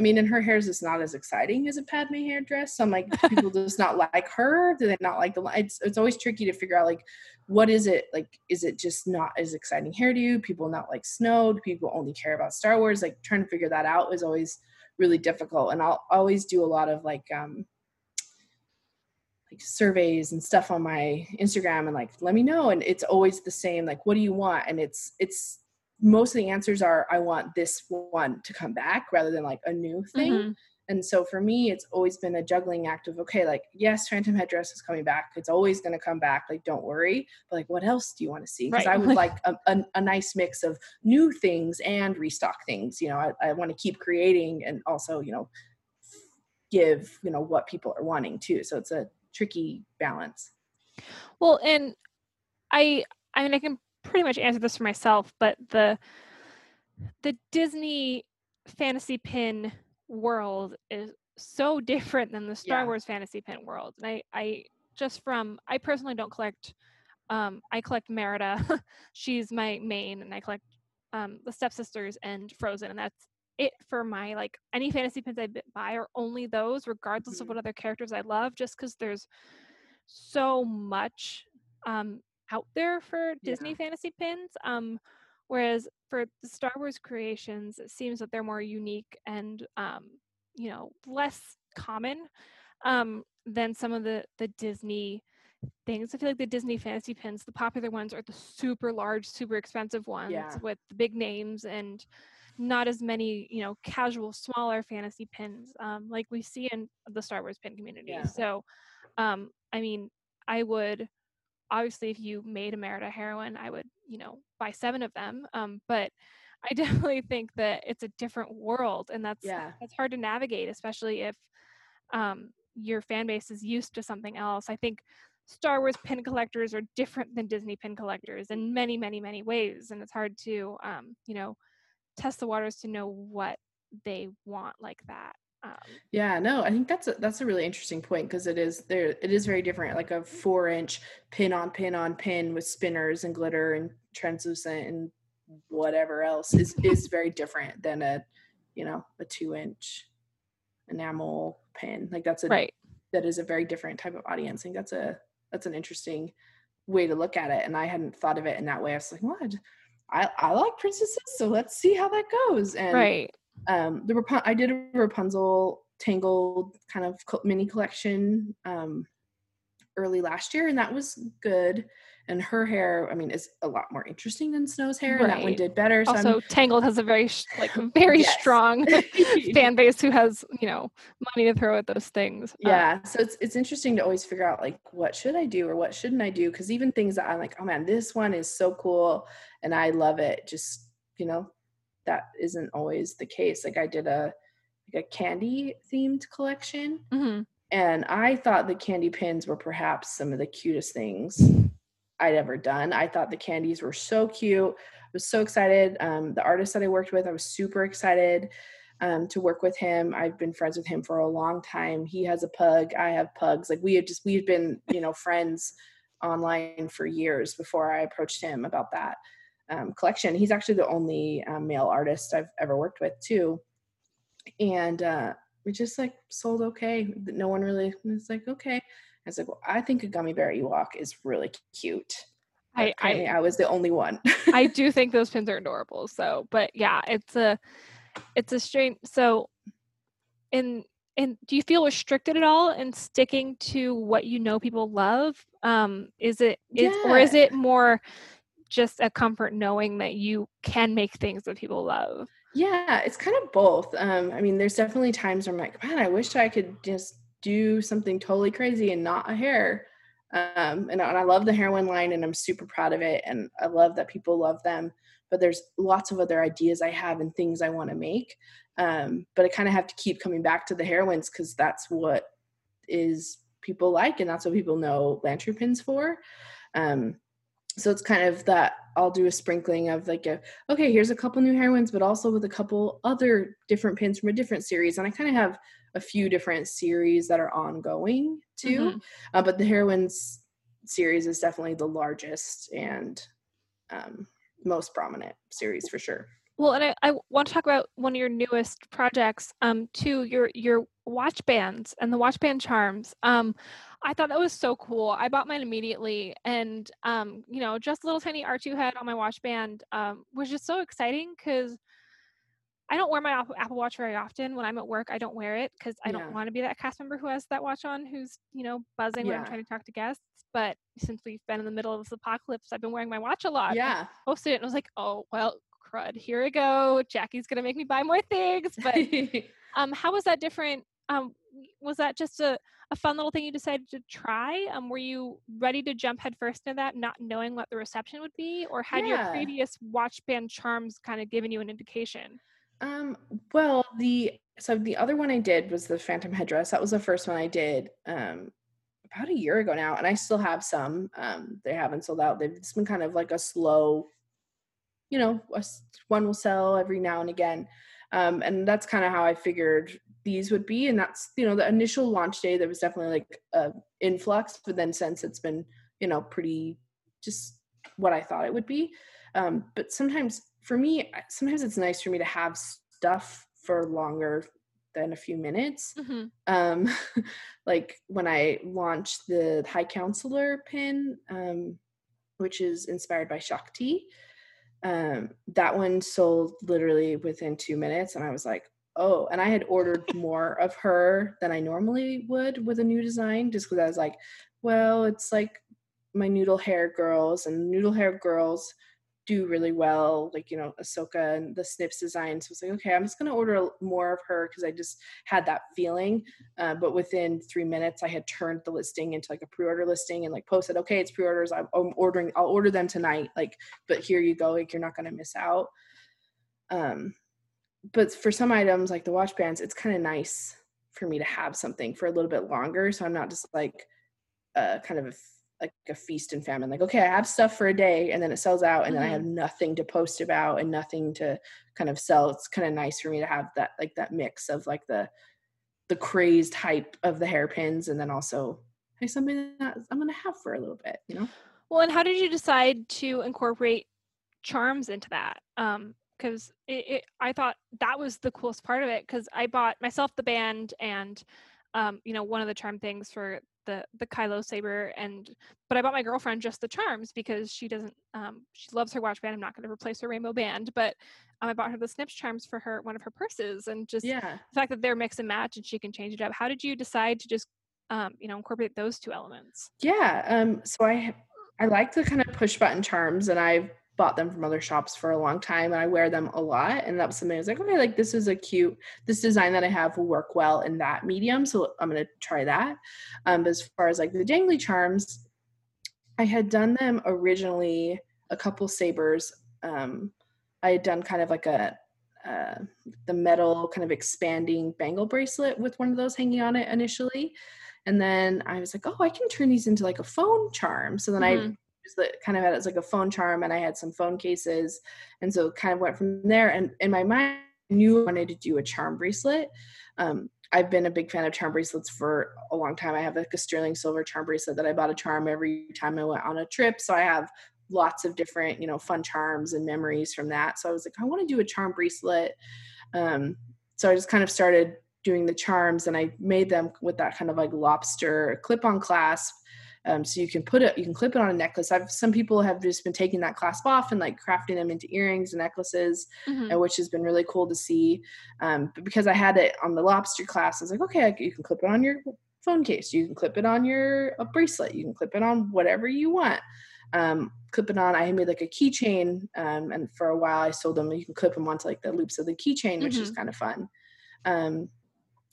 I mean, and her hair is just not as exciting as a Padme hair dress. So I'm like, people (laughs) just not like her? Do they not like the? It's it's always tricky to figure out like, what is it like? Is it just not as exciting hair to you? People not like Snow? Do people only care about Star Wars? Like trying to figure that out is always really difficult. And I'll always do a lot of like um like surveys and stuff on my Instagram and like let me know. And it's always the same. Like, what do you want? And it's it's most of the answers are I want this one to come back rather than like a new thing. Mm-hmm. And so for me, it's always been a juggling act of okay, like yes, Phantom Headdress is coming back. It's always going to come back. Like don't worry. But like, what else do you want to see? Because right. I would (laughs) like a, a, a, nice mix of new things and restock things. You know, I, I want to keep creating and also you know give you know what people are wanting too. So it's a tricky balance. Well, and I I mean I can pretty much answered this for myself, but the the Disney fantasy pin world is so (laughs) different than the Star yeah. Wars fantasy pin world. And I, I just from I personally don't collect um I collect Merida. (laughs) She's my main and I collect um the stepsisters and Frozen and that's it for my like any fantasy pins I buy are only those regardless mm-hmm. of what other characters I love just cuz there's so much um out there for Disney yeah. fantasy pins. Um, whereas for the Star Wars creations, it seems that they're more unique and um, you know less common um, than some of the the Disney things. I feel like the Disney fantasy pins, the popular ones, are the super large, super expensive ones yeah. with the big names and not as many, you know, casual, smaller fantasy pins um, like we see in the Star Wars pin community. Yeah. So, um, I mean, I would obviously if you made a Merida heroine, I would, you know, buy seven of them. Um, but (laughs) I definitely think that it's a different world and that's yeah. that's hard to navigate, especially if um, your fan base is used to something else. I think Star Wars pin collectors are different than Disney pin collectors in many, many, many ways. And it's hard to um, you know, test the waters to know what they want like that. Um, yeah, no, I think that's a, that's a really interesting point because it is there. It is very different, like a four inch pin on pin on pin with spinners and glitter and translucent and whatever else is is very different than a you know a two inch enamel pin. Like that's a right. That is a very different type of audience. I think that's a that's an interesting way to look at it, and I hadn't thought of it in that way. I was like, what? I, I like princesses, so let's see how that goes. And right um the Rap- i did a rapunzel tangled kind of mini collection um early last year and that was good. And her hair i mean is a lot more interesting than snow's hair right. and that one did better so also I'm, tangled has a very like very strong (laughs) fan base who has you know money to throw at those things. Um yeah um, so it's it's interesting to always figure out like what should i do or what shouldn't i do? Because even things that i'm like oh man this one is so cool and i love it just you know that isn't always the case. Like I did a like a candy themed collection, mm-hmm. and I thought the candy pins were perhaps some of the cutest things I'd ever done. I thought the candies were so cute. I was so excited. Um, the artist that I worked with, I was super excited um, to work with him. I've been friends with him for a long time. He has a pug. I have pugs. Like we have just we've been you know friends online for years before I approached him about that um, collection. He's actually the only um, male artist I've ever worked with too, and uh, we just like sold okay. No one really was like okay. I was like, well, I think a gummy bear Ewok is really cute. I, I I was the only one. (laughs) I do think those pins are adorable. So, but yeah, it's a it's a strange. So, in and do you feel restricted at all in sticking to what you know people love? Um, is it is Yeah. or is it more just a comfort knowing that you can make things that people love? Yeah, it's kind of both. Um, I mean, there's definitely times where I'm like, man, I wish I could just do something totally crazy and not a hair. Um, and, and I love the heroine line and I'm super proud of it. And I love that people love them. But there's lots of other ideas I have and things I want to make. Um, but I kind of have to keep coming back to the heroines because that's what is people like and that's what people know lantern pins for. Um, so it's kind of that I'll do a sprinkling of like a okay, here's a couple new heroines, but also with a couple other different pins from a different series. And I kind of have a few different series that are ongoing too. Mhm. Uh, but the heroines series is definitely the largest and um, most prominent series for sure. Well, and I, I want to talk about one of your newest projects, um, too, your your watch bands and the watch band charms. Um, I thought that was so cool. I bought mine immediately, and um, you know, just a little tiny R2 head on my watch band um, was just so exciting because I don't wear my Apple, Watch very often. When I'm at work, I don't wear it because I Yeah. don't want to be that cast member who has that watch on, who's you know buzzing when I'm trying to talk to guests. But since we've been in the middle of this apocalypse, I've been wearing my watch a lot. Yeah. posted it and I was like, oh well, crud, here we go. Jackie's gonna make me buy more things. But (laughs) um, how was that different? Um, was that just a, a fun little thing you decided to try? Um, were you ready to jump headfirst into that, not knowing what the reception would be, or had your previous watch band charms kind of given you an indication? Um, well, the so the other one I did was the Phantom headdress. That was the first one I did um about a year ago now, and I still have some. Um, they haven't sold out. They've it's been kind of like a slow, you know, one will sell every now and again. Um, and that's kind of how I figured these would be. And that's you know the initial launch day there was definitely like a influx, but then since it's been you know pretty just what I thought it would be. Um, but sometimes for me, sometimes it's nice for me to have stuff for longer than a few minutes. Mm-hmm. Um, (laughs) like when I launched the High Counselor pin, um, which is inspired by Shaak Ti, um, that one sold literally within two minutes, and I was like, oh, and I had ordered (laughs) more of her than I normally would with a new design, just because I was like, well, it's like my noodle hair girls, and noodle hair girls do really well, like you know, Ahsoka and the Snips design. So I was like, okay, I'm just gonna order more of her because I just had that feeling. Uh, but within three minutes, I had turned the listing into like a pre-order listing and like posted, okay, it's pre-orders. I'm, I'm ordering. I'll order them tonight. Like, but here you go. Like, you're not gonna miss out. Um, but for some items like the watch bands, it's kind of nice for me to have something for a little bit longer, so I'm not just like uh, kind of like a feast and famine. Like, okay, I have stuff for a day, and then it sells out, and then I have nothing to post about and nothing to kind of sell. It's kind of nice for me to have that like that mix of like the the crazed hype of the hairpins, and then also hey, something that I'm gonna have for a little bit, you know? Well, and how did you decide to incorporate charms into that? Um, because it, it, I thought that was the coolest part of it. Because I bought myself the band and, um, you know, one of the charm things for the the Kylo saber, and but I bought my girlfriend just the charms because she doesn't, um, she loves her watch band. I'm not going to replace her rainbow band, but um, I bought her the Snips charms for her one of her purses, and just Yeah. the fact that they're mix and match and she can change it up. How did you decide to just, um, you know, incorporate those two elements? Yeah. Um, so I I like the kind of push button charms and I've bought them from other shops for a long time and I wear them a lot. And that was something I was like, okay, like this is a cute this design that I have will work well in that medium. So I'm gonna try that. Um, but as far as like the dangly charms, I had done them originally a couple sabers. Um, I had done kind of like a uh, the metal kind of expanding bangle bracelet with one of those hanging on it initially. And then I was like, oh, I can turn these into like a phone charm. So then I Mhm. used it kind of had it as like a phone charm and I had some phone cases. And so kind of went from there. And in my mind, I knew I wanted to do a charm bracelet. Um, I've been a big fan of charm bracelets for a long time. I have like a sterling silver charm bracelet that I bought a charm every time I went on a trip. So I have lots of different, you know, fun charms and memories from that. So I was like, I want to do a charm bracelet. Um, so I just kind of started doing the charms and I made them with that kind of like lobster clip on clasp. Um, so you can put it, you can clip it on a necklace. I've some people have just been taking that clasp off and like crafting them into earrings and necklaces, mm-hmm. which has been really cool to see. Um, but because I had it on the lobster class, I was like, okay, you can clip it on your phone case, you can clip it on your bracelet, you can clip it on whatever you want. Um, clip it on. I made like a keychain, um, and for a while I sold them. You can clip them onto like the loops of the keychain, which mm-hmm. is kind of fun. Um,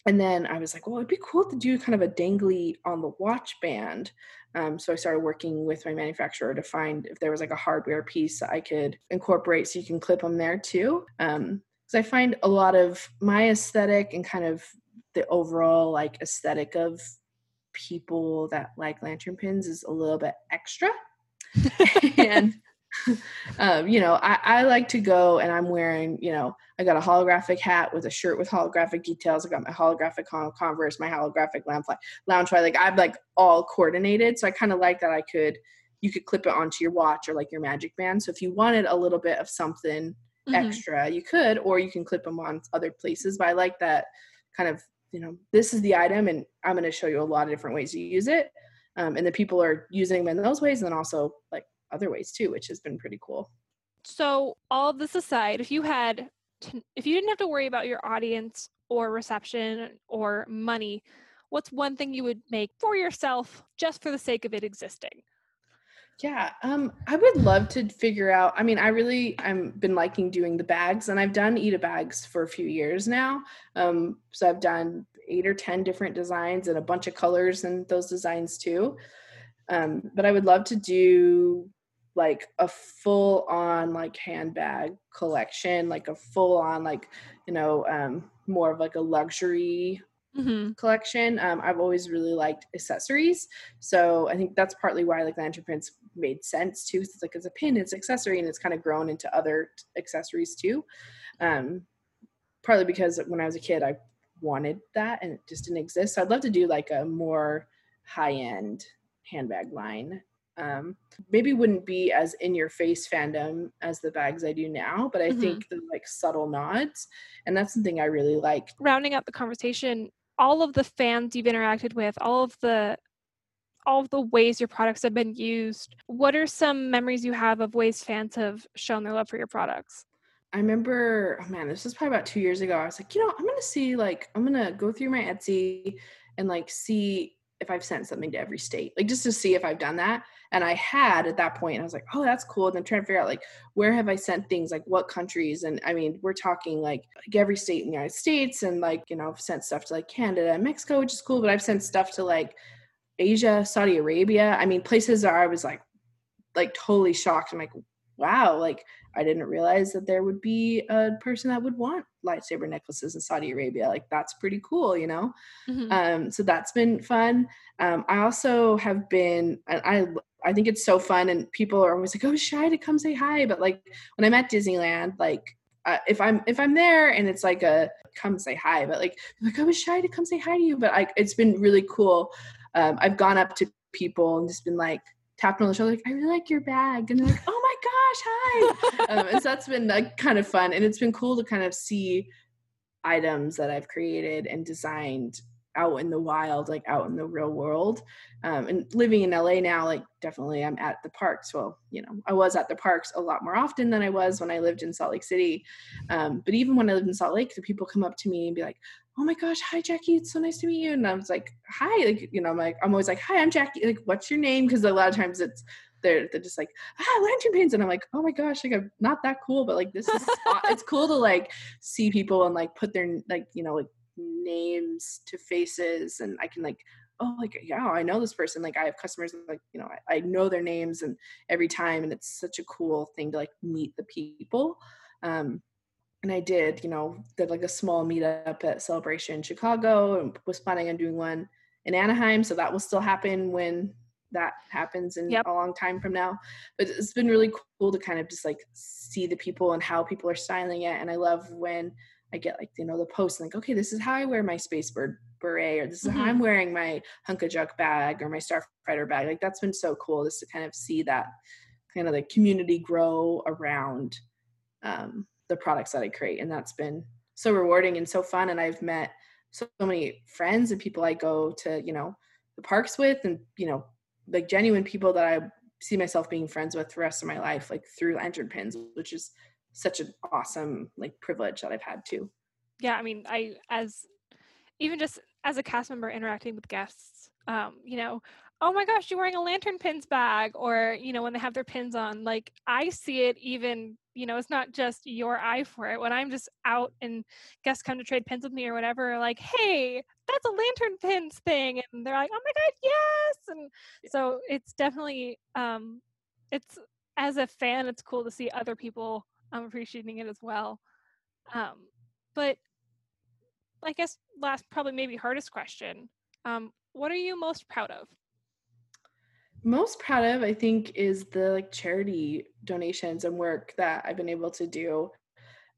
and then I was like, well, it'd be cool to do kind of a dangly on the watch band. Um, so I started working with my manufacturer to find if there was like a hardware piece I could incorporate so you can clip them there too. Because um, I find a lot of my aesthetic and kind of the overall like aesthetic of people that like lantern pins is a little bit extra. (laughs) and (laughs) um, you know, I, I like to go and I'm wearing, you know, I got a holographic hat with a shirt with holographic details. I got my holographic Converse, my holographic Loungefly, Loungefly. Like I'm like all coordinated. So I kind of like that I could, you could clip it onto your watch or like your magic band. So if you wanted a little bit of something mm-hmm. extra, you could, or you can clip them on other places. But I like that kind of, you know, this is the item and I'm going to show you a lot of different ways to use it. Um, and the people are using them in those ways and then also like other ways too, which has been pretty cool. So, all this aside, if you had, to, if you didn't have to worry about your audience or reception or money, what's one thing you would make for yourself just for the sake of it existing? Yeah, um, I would love to figure out. I mean, I really I've been liking doing the bags, and I've done Ita bags for a few years now. Um, so I've done eight or ten different designs and a bunch of colors in those designs too. Um, but I would love to do like a full on like handbag collection, like a full on like, you know, um, more of like a luxury mm-hmm. collection. Um, I've always really liked accessories. So I think that's partly why like lantern pins made sense too. It's like it's a pin, it's accessory, and it's kind of grown into other t- accessories too. Um, partly because when I was a kid, I wanted that and it just didn't exist. So I'd love to do like a more high end handbag line um, maybe wouldn't be as in your face fandom as the bags I do now, but I mm-hmm. think the like subtle nods, and that's something I really like. Rounding up the conversation, all of the fans you've interacted with, all of the all of the ways your products have been used, what are some memories you have of ways fans have shown their love for your products? I remember, oh man, this was probably about two years ago. I was like, you know, I'm gonna see like I'm gonna go through my Etsy and like see if I've sent something to every state, like just to see if I've done that. And I had at that point, I was like, oh, that's cool. And then trying to figure out like where have I sent things, like what countries. And I mean, we're talking like, like every state in the United States, and like you know, I've sent stuff to like Canada and Mexico, which is cool. But I've sent stuff to like Asia, Saudi Arabia. I mean, places that I was like, like totally shocked. I'm like, wow, like I didn't realize that there would be a person that would want lightsaber necklaces in Saudi Arabia. Like that's pretty cool, you know. Mm-hmm. Um, so that's been fun. Um, I also have been, and I I think it's so fun, and people are always like, "Oh, shy to come say hi," but like when I'm at Disneyland, like uh, if I'm if I'm there and it's like a come say hi, but like like I was shy to come say hi to you, but like it's been really cool. Um, I've gone up to people and just been like tapped on the shoulder, like I really like your bag, and they're like, "Oh my gosh, hi. (laughs) um, and so that's been like, kind of fun. And it's been cool to kind of see items that I've created and designed out in the wild, like out in the real world. Um, and living in LA now, like definitely I'm at the parks. Well, you know, I was at the parks a lot more often than I was when I lived in Salt Lake City. Um, but even when I lived in Salt Lake, the people come up to me and be like, oh my gosh, hi Jackie, it's so nice to meet you. And I was like, hi, like, you know, I'm like, I'm always like, hi, I'm Jackie. Like, what's your name? Because a lot of times it's they're they're just like ah lantern pins and i'm like oh my gosh like i'm not that cool but like this is (laughs) it's cool to like see people and like put their like you know like names to faces and i can like oh like yeah i know this person like i have customers like you know I, I know their names and every time and it's such a cool thing to like meet the people um and I did, you know, did like a small meetup at Celebration in Chicago and was planning on doing one in Anaheim. So that will still happen when that happens in yep. a long time from now. But it's been really cool to kind of just like see the people and how people are styling it. And I love when I get like, you know, the post like, okay, this is how I wear my space bird beret, or this is mm-hmm. how I'm wearing my Hunkajuk bag or my Starfighter bag. Like that's been so cool just to kind of see that kind of the community grow around um, the products that I create. And that's been so rewarding and so fun. And I've met so many friends and people I go to, you know, the parks with and, you know, like genuine people that I see myself being friends with the rest of my life, like through lantern pins, which is such an awesome like privilege that I've had too. Yeah, I mean, I as even just as a cast member interacting with guests, um, you know, oh my gosh, you're wearing a lantern pins bag, or you know, when they have their pins on, like I see it even, you know, it's not just your eye for it. When I'm just out and guests come to trade pins with me or whatever, like, hey, that's a lantern pins thing, and they're like, oh my god, yes, and so it's definitely, um, it's as a fan, it's cool to see other people um, appreciating it as well. Um, but I guess last, probably maybe hardest question. Um, what are you most proud of? Most proud of i think is the like charity donations and work that i've been able to do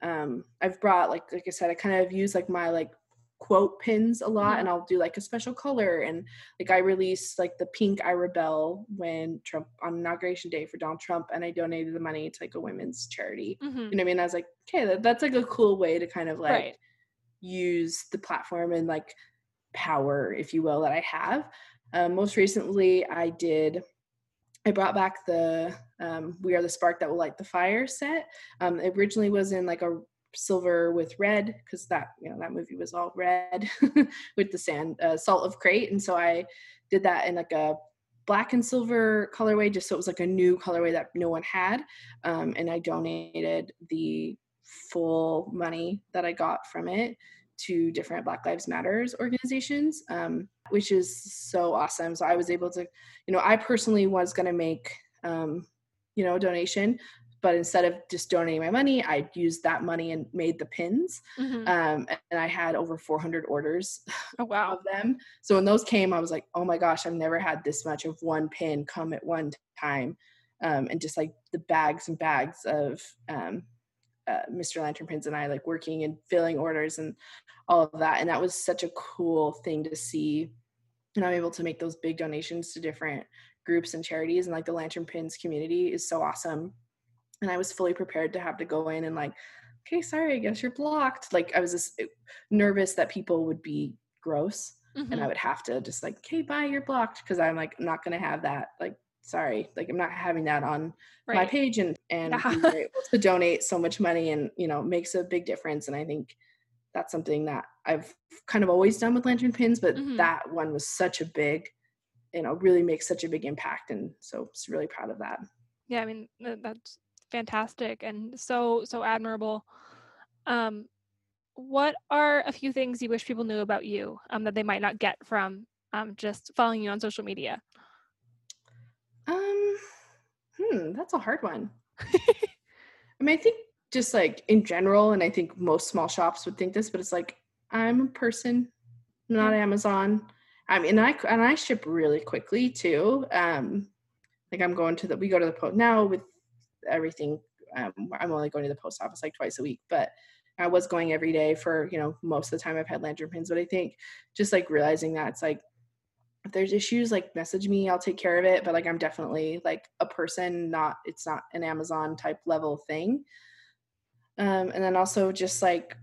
um i've brought like like i said i kind of use like my like quote pins a lot mm-hmm. and i'll do like a special color and like i released like the pink i rebel when trump on inauguration day for donald trump and i donated the money to like a women's charity mm-hmm. you know what i mean i was like okay that, that's like a cool way to kind of like right. use the platform and like power if you will that i have um, most recently, I did. I brought back the um, "We Are the Spark That Will Light the Fire" set. Um, it originally was in like a silver with red because that you know that movie was all red (laughs) with the sand uh, salt of Crait, and so I did that in like a black and silver colorway, just so it was like a new colorway that no one had. Um, and I donated the full money that I got from it to different Black Lives Matters organizations, um, which is so awesome. So I was able to, you know, I personally was going to make, um, you know, a donation, but instead of just donating my money, I used that money and made the pins. Mm-hmm. Um, and I had over 400 orders oh, wow. of them. So when those came, I was like, oh my gosh, I've never had this much of one pin come at one time. Um, and just like the bags and bags of um, uh, Mr. Lantern Pins and I like working and filling orders and all of that. And that was such a cool thing to see. And I'm able to make those big donations to different groups and charities. And like the Lantern Pins community is so awesome. And I was fully prepared to have to go in and like, okay, sorry, I guess you're blocked. Like I was just uh, nervous that people would be gross. Mm-hmm. And I would have to just like, okay, bye, you're blocked. Cause I'm like not gonna have that like sorry like i'm not having that on right. my page and and yeah. we (laughs) able to donate so much money and you know makes a big difference and i think that's something that i've kind of always done with lantern pins but mm-hmm. that one was such a big you know really makes such a big impact and so just really proud of that yeah i mean that's fantastic and so so admirable um what are a few things you wish people knew about you um, that they might not get from um, just following you on social media um, hmm, that's a hard one. (laughs) I mean, I think just like in general, and I think most small shops would think this, but it's like I'm a person, not Amazon. I mean, I and I ship really quickly too. Um, like I'm going to the we go to the post now with everything. Um, I'm only going to the post office like twice a week, but I was going every day for you know most of the time I've had lantern pins. But I think just like realizing that it's like if there's issues like message me i'll take care of it but like i'm definitely like a person not it's not an amazon type level thing. Um and then also just like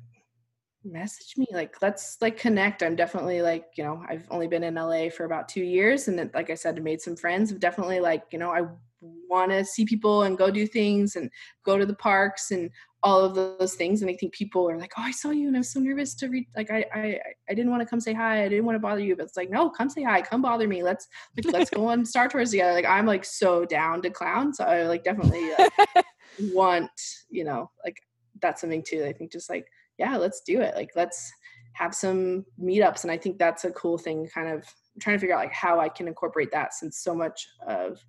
message me like let's like connect. I'm definitely like you know i've only been in la for about two years and like i said made some friends. I've definitely like you know i want to see people and go do things and go to the parks and all of those things. And i think people are like oh i saw you and i'm so nervous to read like i i, I didn't want to come say hi. I didn't want to bother you. But it's like no come say hi. Come bother me. Let's like let's go (laughs) on star tours together. Like i'm like so down to clown. So i like definitely uh, like, (laughs) want you know like that's something too. I think just like yeah let's do it. Like let's have some meetups. And i think that's a cool thing kind of I'm trying to figure out like how i can incorporate that since so much of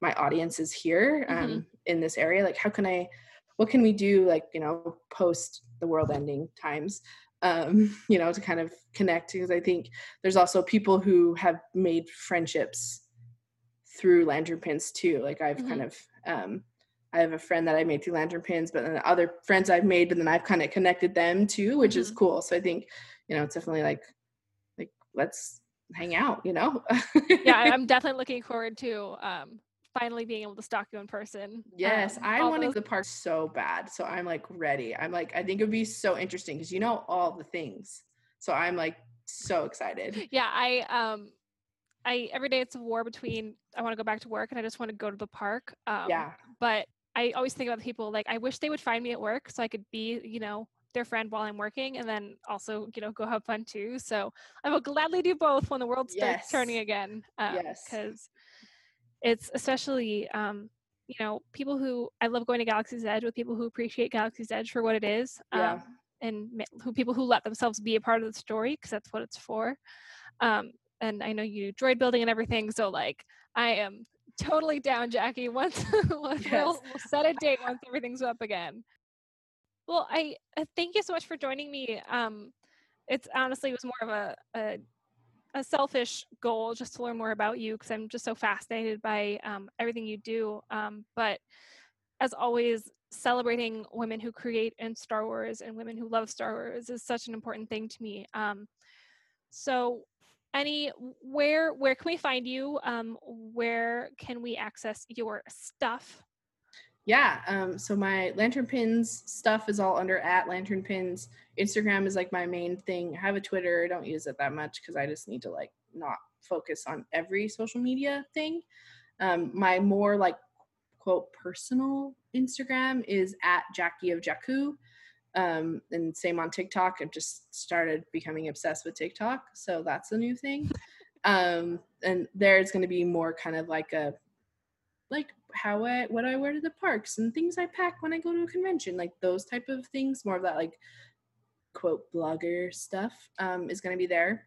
my audience is here um, mm-hmm. in this area like how can i what can we do like you know post the world ending times um (laughs) you know to kind of connect because i think there's also people who have made friendships through lantern pins too like i've mm-hmm. kind of um i have a friend that i made through lantern pins but then other friends i've made but then i've kind of connected them too which mm-hmm. is cool so i think you know it's definitely like like let's hang out you know yeah (laughs) i'm definitely looking forward to um finally being able to stalk you in person. Yes, um, I wanted to the park so bad. So I'm like ready. I'm like, I think it would be so interesting because you know all the things. So I'm like so excited. Yeah, I um I every day it's a war between I want to go back to work and I just want to go to the park. Um, yeah. But I always think about the people like I wish they would find me at work so I could be, you know, their friend while I'm working and then also, you know, go have fun too. So I will gladly do both when the world starts Yes. turning again. Um, Yes. Because it's especially, um, you know, people who I love going to Galaxy's Edge with people who appreciate Galaxy's Edge for what it is. Yeah. Um, and who people who let themselves be a part of the story because that's what it's for. Um, and I know you do droid building and everything, so like I am totally down, Jackie. (laughs) Once we'll, Yes. we'll set a date once everything's up again. Well, I uh, thank you so much for joining me. Um, it's honestly it was more of a, a a selfish goal just to learn more about you because I'm just so fascinated by um, everything you do. Um, but as always, celebrating women who create in Star Wars and women who love Star Wars is such an important thing to me. Um, so, any where where can we find you? Um, where can we access your stuff? Yeah. Um, so my lantern pins stuff is all under at lantern pins. Instagram is like my main thing. I have a Twitter. I don't use it that much because I just need to like not focus on every social media thing. Um, my more like quote personal Instagram is at Jackie of Jakku. Um, and same on TikTok. I've just started becoming obsessed with TikTok. So that's a new thing. Um, and there's going to be more kind of like a like how I what I wear to the parks and things I pack when I go to a convention, like those type of things. More of that like quote blogger stuff um, is going to be there.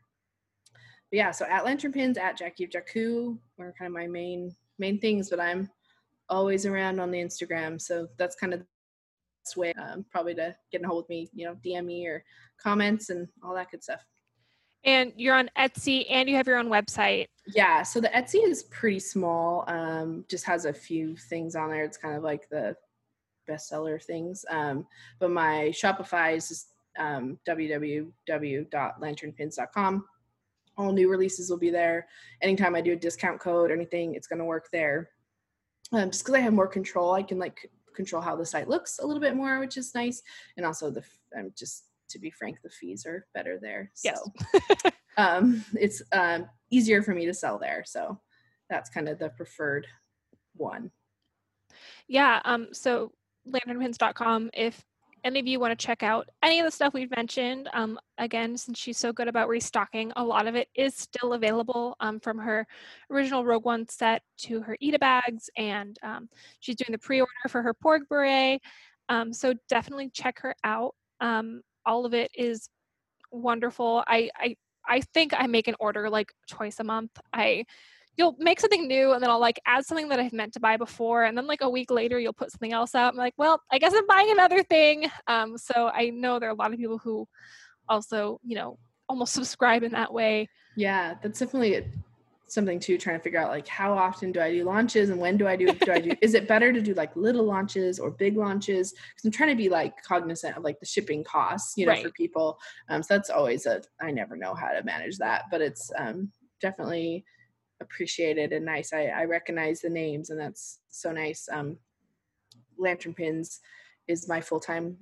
But yeah, so at Lantern Pins, at Jackie of are kind of my main main things. But I'm always around on the Instagram, so that's kind of the best way um, probably to get in hold with me. You know, DM me or comments and all that good stuff. And you're on Etsy and you have your own website. Yeah, so the Etsy is pretty small. Um, just has a few things on there. It's kind of like the bestseller things. Um, but my Shopify is just, um, www.lanternpins.com. All new releases will be there. Anytime I do a discount code or anything, it's going to work there. Um, just because I have more control, I can like control how the site looks a little bit more, which is nice. And also the, um, just to be frank, the fees are better there. So Yes. (laughs) um, it's um, easier for me to sell there. So that's kind of the preferred one. Yeah. Um, so lanternpins.com. If any of you want to check out any of the stuff we've mentioned, um, again, since she's so good about restocking, a lot of it is still available um, from her original Rogue One set to her Ita bags, and um, she's doing the pre-order for her Porg beret. Um, so definitely check her out. All of it is wonderful. I, I I think I make an order like twice a month. I you'll make something new and then I'll like add something that I've meant to buy before and then like a week later you'll put something else out. I'm like, well, I guess I'm buying another thing. Um, so I know there are a lot of people who also, you know, almost subscribe in that way. Yeah, that's definitely something too. Trying to figure out like how often do I do launches and when do I do? Do I do? is it better to do like little launches or big launches? Because I'm trying to be like cognizant of like the shipping costs, you know, for people. Um, so that's always a. I never know how to manage that, but it's um, definitely appreciated and nice. I, I recognize the names, and that's so nice. Um, Lantern Pins is my full time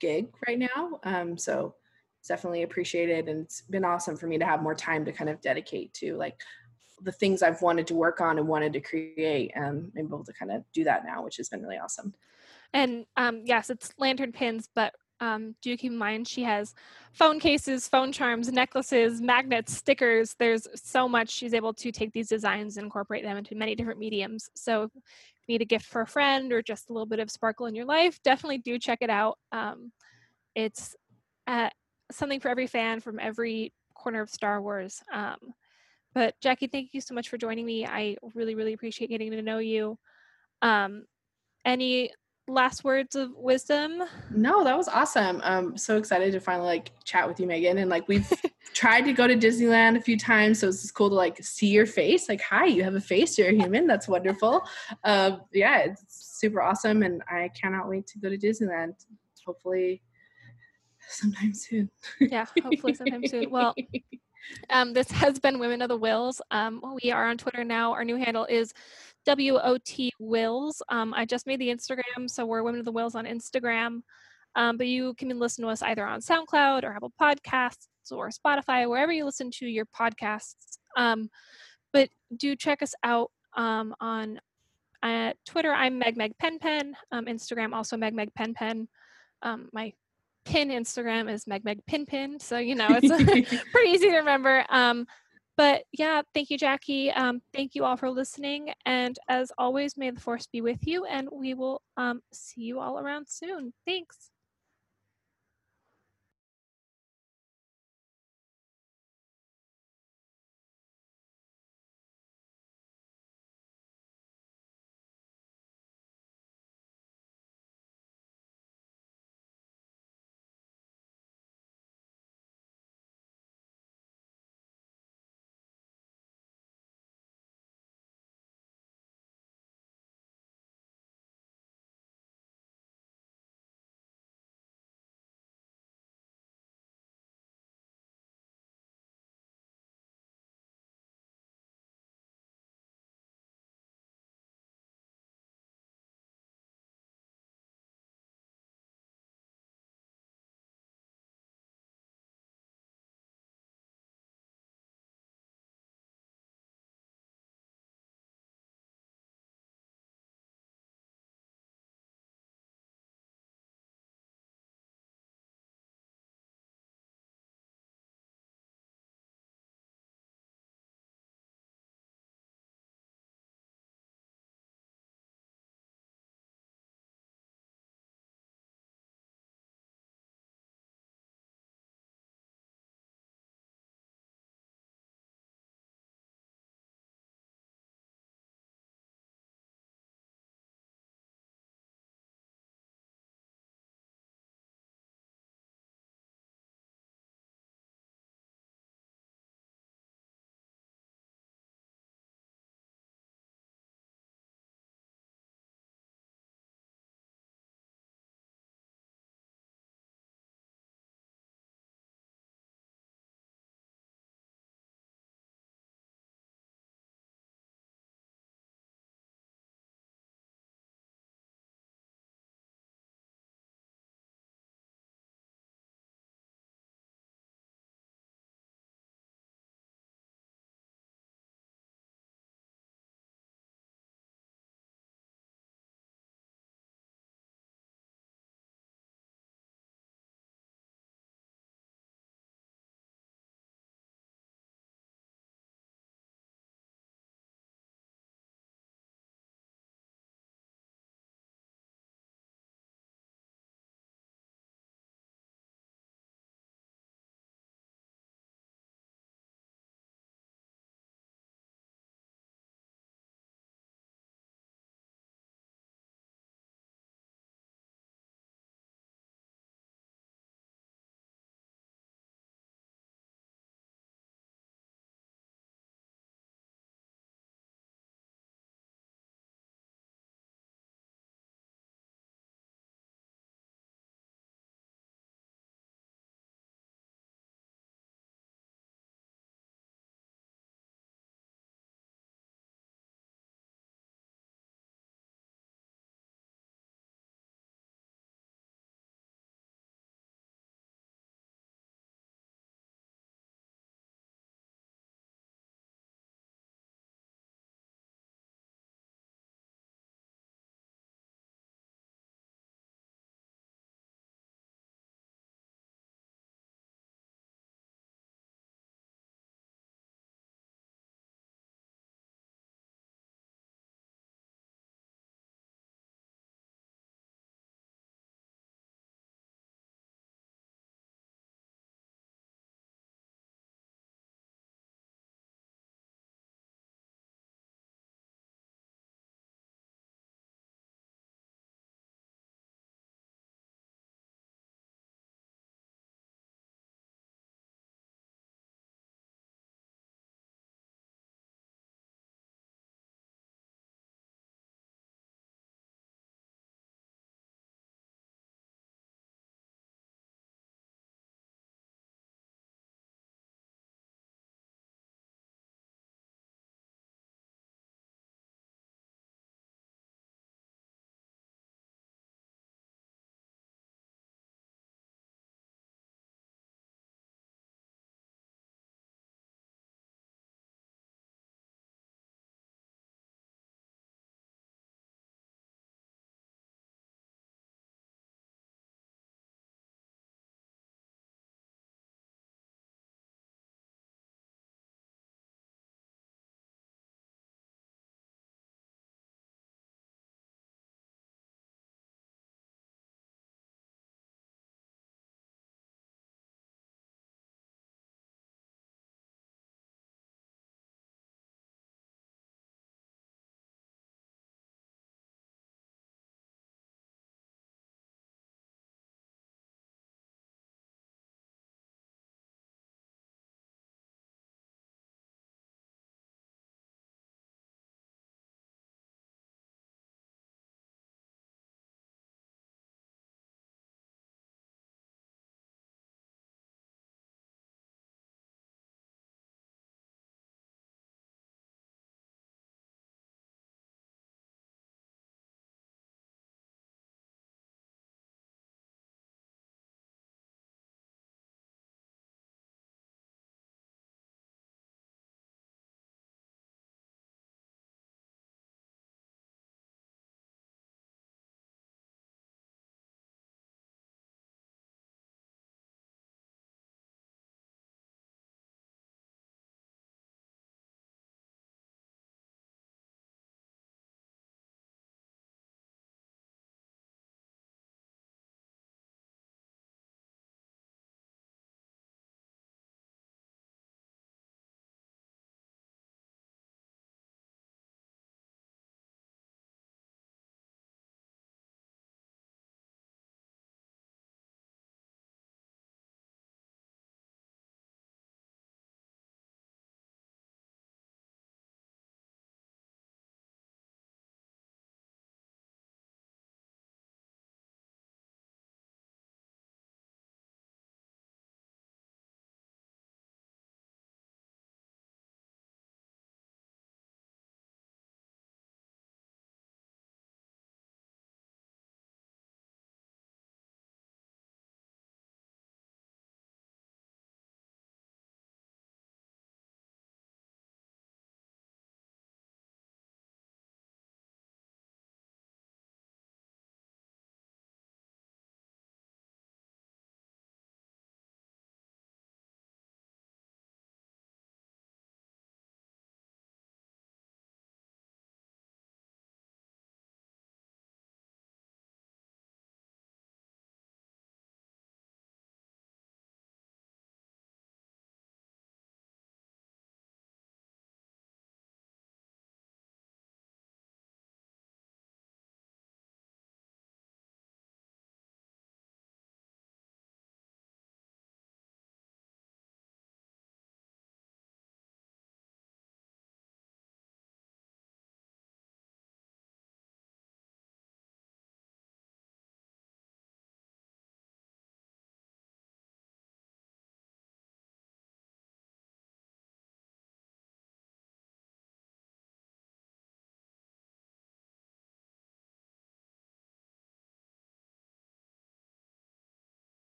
gig right now, um, so it's definitely appreciated, and it's been awesome for me to have more time to kind of dedicate to like the things I've wanted to work on and wanted to create. Um, I'm able to kind of do that now, which has been really awesome. And um, yes, it's lantern pins, but um, do keep in mind she has phone cases, phone charms, necklaces, magnets, stickers. There's so much she's able to take these designs and incorporate them into many different mediums. So if you need a gift for a friend or just a little bit of sparkle in your life, definitely do check it out. Um, it's uh, something for every fan from every corner of Star Wars. Um, but Jackie, thank you so much for joining me. I really, really appreciate getting to know you. Um, any last words of wisdom? No, that was awesome. I'm so excited to finally like chat with you, Megan. And like we've (laughs) tried to go to Disneyland a few times, so it's just cool to like see your face. Like, hi, you have a face. You're a (laughs) human. That's wonderful. Um, yeah, it's super awesome, and I cannot wait to go to Disneyland. Hopefully, sometime soon. Yeah, hopefully sometime soon. Well, (laughs) um, this has been Women of the Whills. Um, we are on Twitter now. Our new handle is WOT Whills. Um, I just made the Instagram, so we're Women of the Whills on Instagram. Um, but you can listen to us either on SoundCloud or Apple Podcasts or Spotify, wherever you listen to your podcasts. Um, but do check us out um, on uh, Twitter. I'm Meg Meg Pen Pen. Instagram also Meg Meg Pen Pen. My pin Instagram is Meg Meg Pin Pin. So you know it's (laughs) (laughs) pretty easy to remember. Um, but yeah, thank you, Jackie. Um, thank you all for listening. And as always, may the force be with you. And we will um, see you all around soon. Thanks.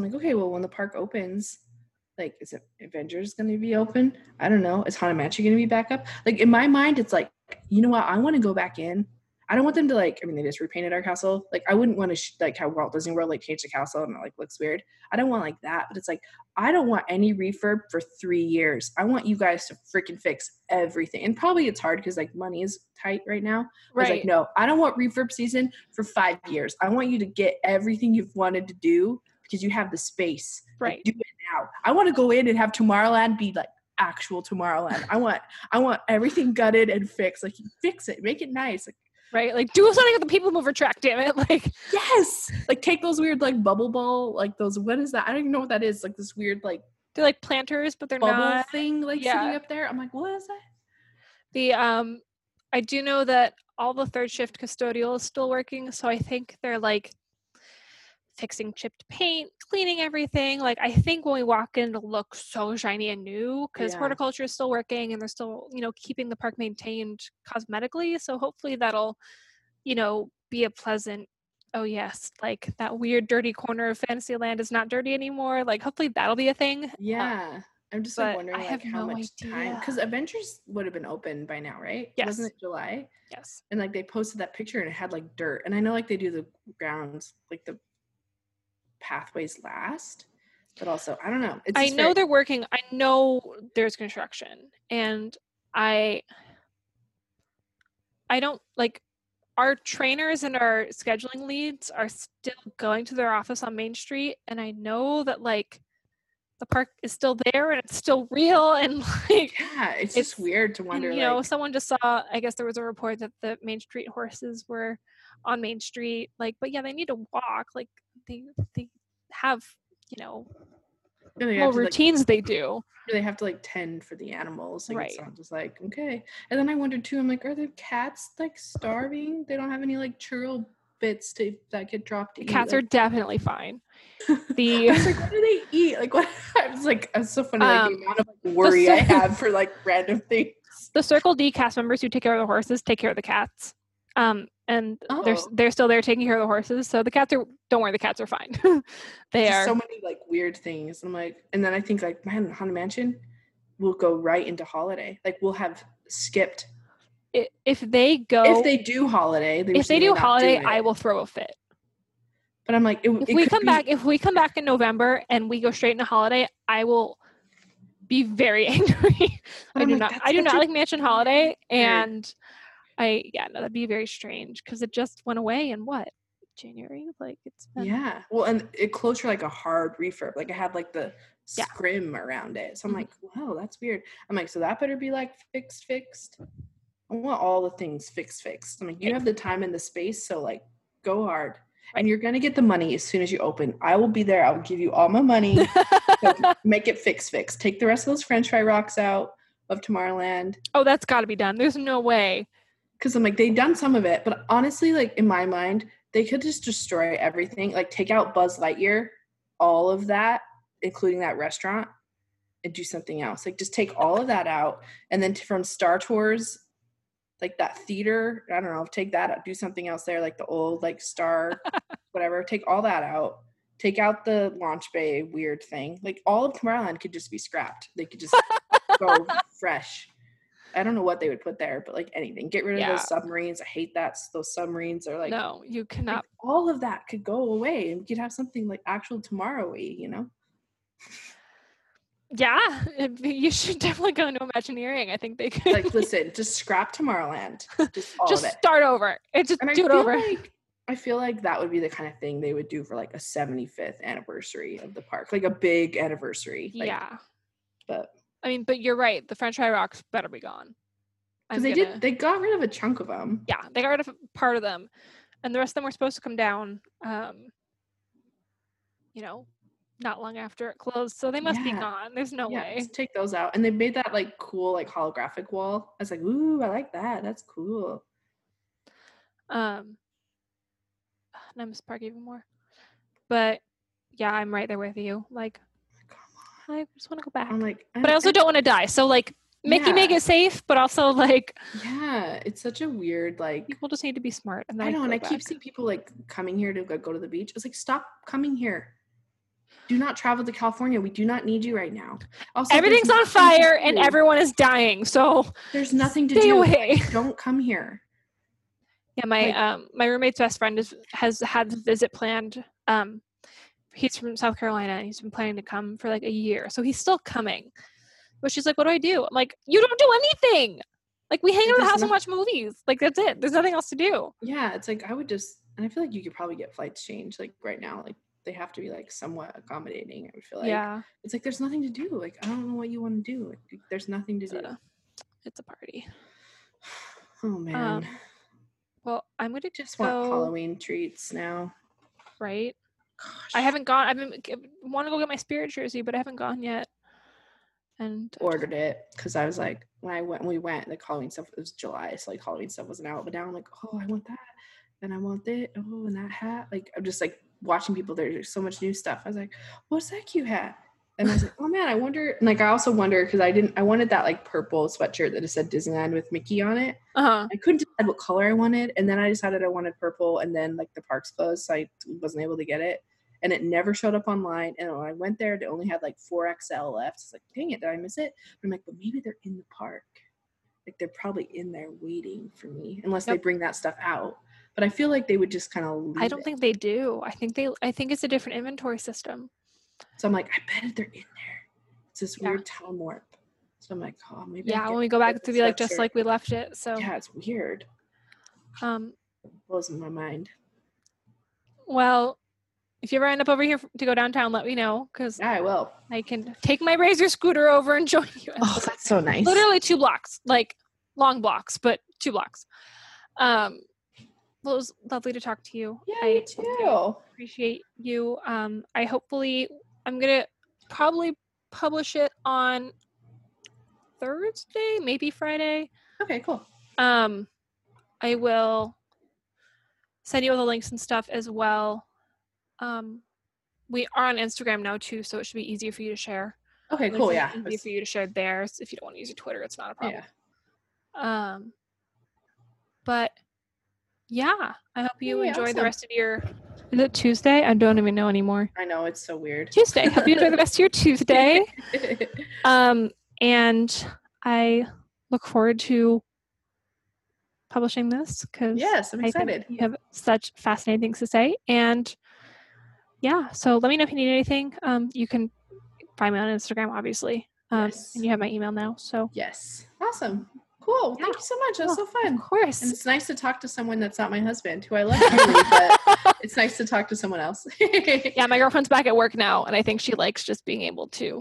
I'm like, okay, well, when the park opens, like, is it Avengers going to be open? I don't know. Is Haunted Mansion going to be back up? Like in my mind, it's like, you know what? I want to go back in. I don't want them to like. I mean, they just repainted our castle. Like, I wouldn't want to sh- like how Walt Disney World like changed the castle and it like looks weird. I don't want like that. But it's like I don't want any refurb for three years. I want you guys to freaking fix everything. And probably it's hard because like money is tight right now. Right. Like no, I don't want refurb season for five years. I want you to get everything you've wanted to do because you have the space. Right. Like, do it now. I want to go in and have Tomorrowland be like actual Tomorrowland. I want I want everything gutted and fixed. Like fix it, make it nice. Like right? Like do something with the people mover track, damn it. (laughs) Like yes. Like take those weird like bubble ball, like those what is that? I don't even know what that is. Like this weird like they're like planters, but they're bubble not thing like yeah. sitting up there. I'm like, what is that? The um I do know that all the third shift custodial is still working, so I think they're like fixing chipped paint, cleaning everything. Like I think when we walk in, it'll look so shiny and new because yeah. horticulture is still working and they're still, you know, keeping the park maintained cosmetically. So hopefully that'll, you know, be a pleasant. Oh yes, like that weird dirty corner of Fantasyland is not dirty anymore. Like hopefully that'll be a thing. Um, yeah. I'm just like wondering like how no much idea. time because Avengers would have been open by now, right? Yes. Wasn't it July? Yes. And like they posted that picture and it had like dirt. And I know like they do the grounds, like the pathways last but also i don't know i know very- they're working i know there's construction and i i don't like our trainers and our scheduling leads are still going to their office on main street and i know that like the park is still there and it's still real (laughs) and like yeah it's, it's just weird to wonder and, you like, know someone just saw i guess there was a report that the main street horses were on main street like but yeah they need to walk like they they have you know more routines like, they do. They have to like tend for the animals like right. just like okay. And then i wondered too i'm like are the cats like starving? They don't have any like churro bits to that get dropped to cats eat. are definitely fine. (laughs) The I was like what do they eat? Like what (laughs) i was like it's so funny like um, the amount of like, worry i (laughs) have for like random things. the circle d cast members who take care of the horses take care of the cats. Um and oh. they're they're still there taking care of the horses. So the cats are don't worry, the cats are fine. (laughs) they Just are so many like weird things. I'm like, and then I think like man, Haunted Mansion will go right into holiday. Like we'll have skipped. If they go, if they do holiday, they if they do holiday, I will throw a fit. But I'm like, it, if it we come be- back, if we come back in November and we go straight into holiday, I will be very (laughs) angry. I do like, not. I do not like Mansion Holiday, and I yeah, no, that'd be very strange because it just went away in what January? Like it's been... yeah. Well, and it closed for like a hard refurb. Like I had like the yeah. scrim around it, so I'm mm-hmm. like, wow, that's weird. I'm like, so that better be like fixed, fixed. I want all the things fixed, fixed. I'm like, you have the time and the space, so like, go hard. And you're gonna get the money as soon as you open. I will be there. I will give you all my money. (laughs) make it fix, fix. Take the rest of those French fry rocks out of Tomorrowland. Oh, that's got to be done. There's no way because I'm like, they've done some of it, but honestly, like in my mind, they could just destroy everything. Like take out Buzz Lightyear, all of that, including that restaurant, and do something else. Like just take all of that out, and then from Star Tours, like that theater, I don't know, take that out, do something else there, like the old like Star, (laughs) whatever. Take all that out. Take out the launch bay weird thing. Like all of Tomorrowland could just be scrapped. They could just go (laughs) fresh. I don't know what they would put there, but like anything. Get rid of yeah. those submarines. I hate that. Those submarines are like no, you cannot. Like, all of that could go away, and you could have something like actual tomorrowy. You know. Yeah, (laughs) you should definitely go into Imagineering. I think they could. Like, (laughs) listen, just scrap Tomorrowland. Just, just start over. It just and do it over. Like, I feel like that would be the kind of thing they would do for like a 75th anniversary of the park, like a big anniversary. Like, yeah. But I mean, but you're right. The French fry rocks better be gone. Because they gonna, did, they got rid of a chunk of them. Yeah, they got rid of part of them, and the rest of them were supposed to come down. Um, you know, not long after it closed, so they must yeah. be gone. There's no yeah, way. take those out, and they made that like cool like holographic wall. I was like, ooh, I like that. That's cool. Um, (sighs) and I miss Park even more, but yeah, I'm right there with you. Like I just want to go back. I'm like, but I also I, don't want to die. So like, make yeah. you make it safe, but also like, yeah, it's such a weird like. People just need to be smart. And I know, and I back. keep seeing people like coming here to go to the beach. I was like, stop coming here. do not travel to California. We do not need you right now. Also, Everything's on fire and everyone is dying. So There's nothing to stay do. away. Don't come here. Yeah, my Like- um my roommate's best friend is, has had the visit planned. Um, he's from South Carolina and he's been planning to come for like a year, so he's still coming. But she's like, "What do I do?" I'm like, "You don't do anything. Like we hang out at the house and watch movies. Like that's it. There's nothing else to do." Yeah, it's like I would just, and I feel like you could probably get flights changed. Like right now, like they have to be like somewhat accommodating. I would feel like yeah, it's like there's nothing to do. Like I don't know what you want to do. Like there's nothing to do. uh, it's a party. (sighs) Oh man, um, Well, I'm gonna just want go- Halloween treats now. right. Gosh, I haven't gone. I've been want to go get my spirit jersey, but I haven't gone yet. And ordered it because I was like, when I went, when we went, like Halloween stuff. It was July, so like Halloween stuff wasn't out. But now I'm like, oh, I want that, and I want that. Oh, and that hat. Like I'm just like watching people. There's so much new stuff. I was like, what's that cute hat? And I was like, oh man, I wonder. And like I also wonder because I didn't. I wanted that like purple sweatshirt that it said Disneyland with Mickey on it. uh huh. I couldn't decide what color I wanted, and then I decided I wanted purple, and then like the parks closed, so I wasn't able to get it, and it never showed up online. And when I went there, they only had like four XL left. It's like, dang it, did I miss it? But I'm like, but maybe they're in the park, like they're probably in there waiting for me, unless they bring that stuff out. But I feel like they would just kind of. I don't think they do. I think they. I think it's a different inventory system. so. I'm like, I bet they're in there. It's this Yeah. weird time warp. So I'm like, oh, maybe. Yeah, when we go back to be like just like we left it. So, Yeah, it's weird. um, it Blows my mind. well, if you ever end up over here to go downtown, let me know because Yeah, I will. I can take my razor scooter over and (laughs) join you. Oh, that's so nice. Literally two blocks, like long blocks, but two blocks. Um, well, it was lovely to talk to you. Yeah, I you too. appreciate you. Um, I hopefully I'm gonna probably publish it on Thursday, maybe Friday. Okay, cool. Um, I will send you all the links and stuff as well. Um, we are on Instagram now too, so it should be easier for you to share. Okay, cool. Yeah. easier That's- for you to share there. s- If you don't want to use your Twitter, it's not a problem. Yeah. Um, but yeah, I hope you Yay, enjoy the rest of your. Is it Tuesday? I don't even know anymore. I know it's so weird. Tuesday. Hope you enjoy the rest of your Tuesday. (laughs) Um, and I look forward to publishing this because yes, I'm excited. you have such fascinating things to say. And yeah, so let me know if you need anything. Um, you can find me on Instagram, obviously. Um, Yes. and you have my email now. So Yes. Awesome. Cool. Thank you so much. That was so fun. of course. And it's nice to talk to someone that's not my husband, who I love dearly, but (laughs) it's nice to talk to someone else. (laughs) yeah, my girlfriend's back at work now, and I think she likes just being able to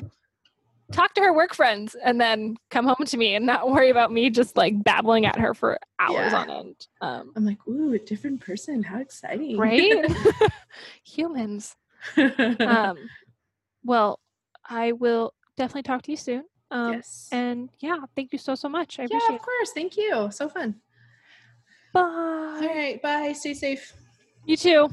talk to her work friends and then come home to me and not worry about me just like babbling at her for hours Yeah. on end. Um, I'm like, ooh, a different person. How exciting. right? (laughs) (laughs) Humans. Um, well, I will definitely talk to you soon. Um, yes. And yeah, thank you so so much. I yeah, of course. Thank you. So fun. Bye. All right. Bye. Stay safe. You too.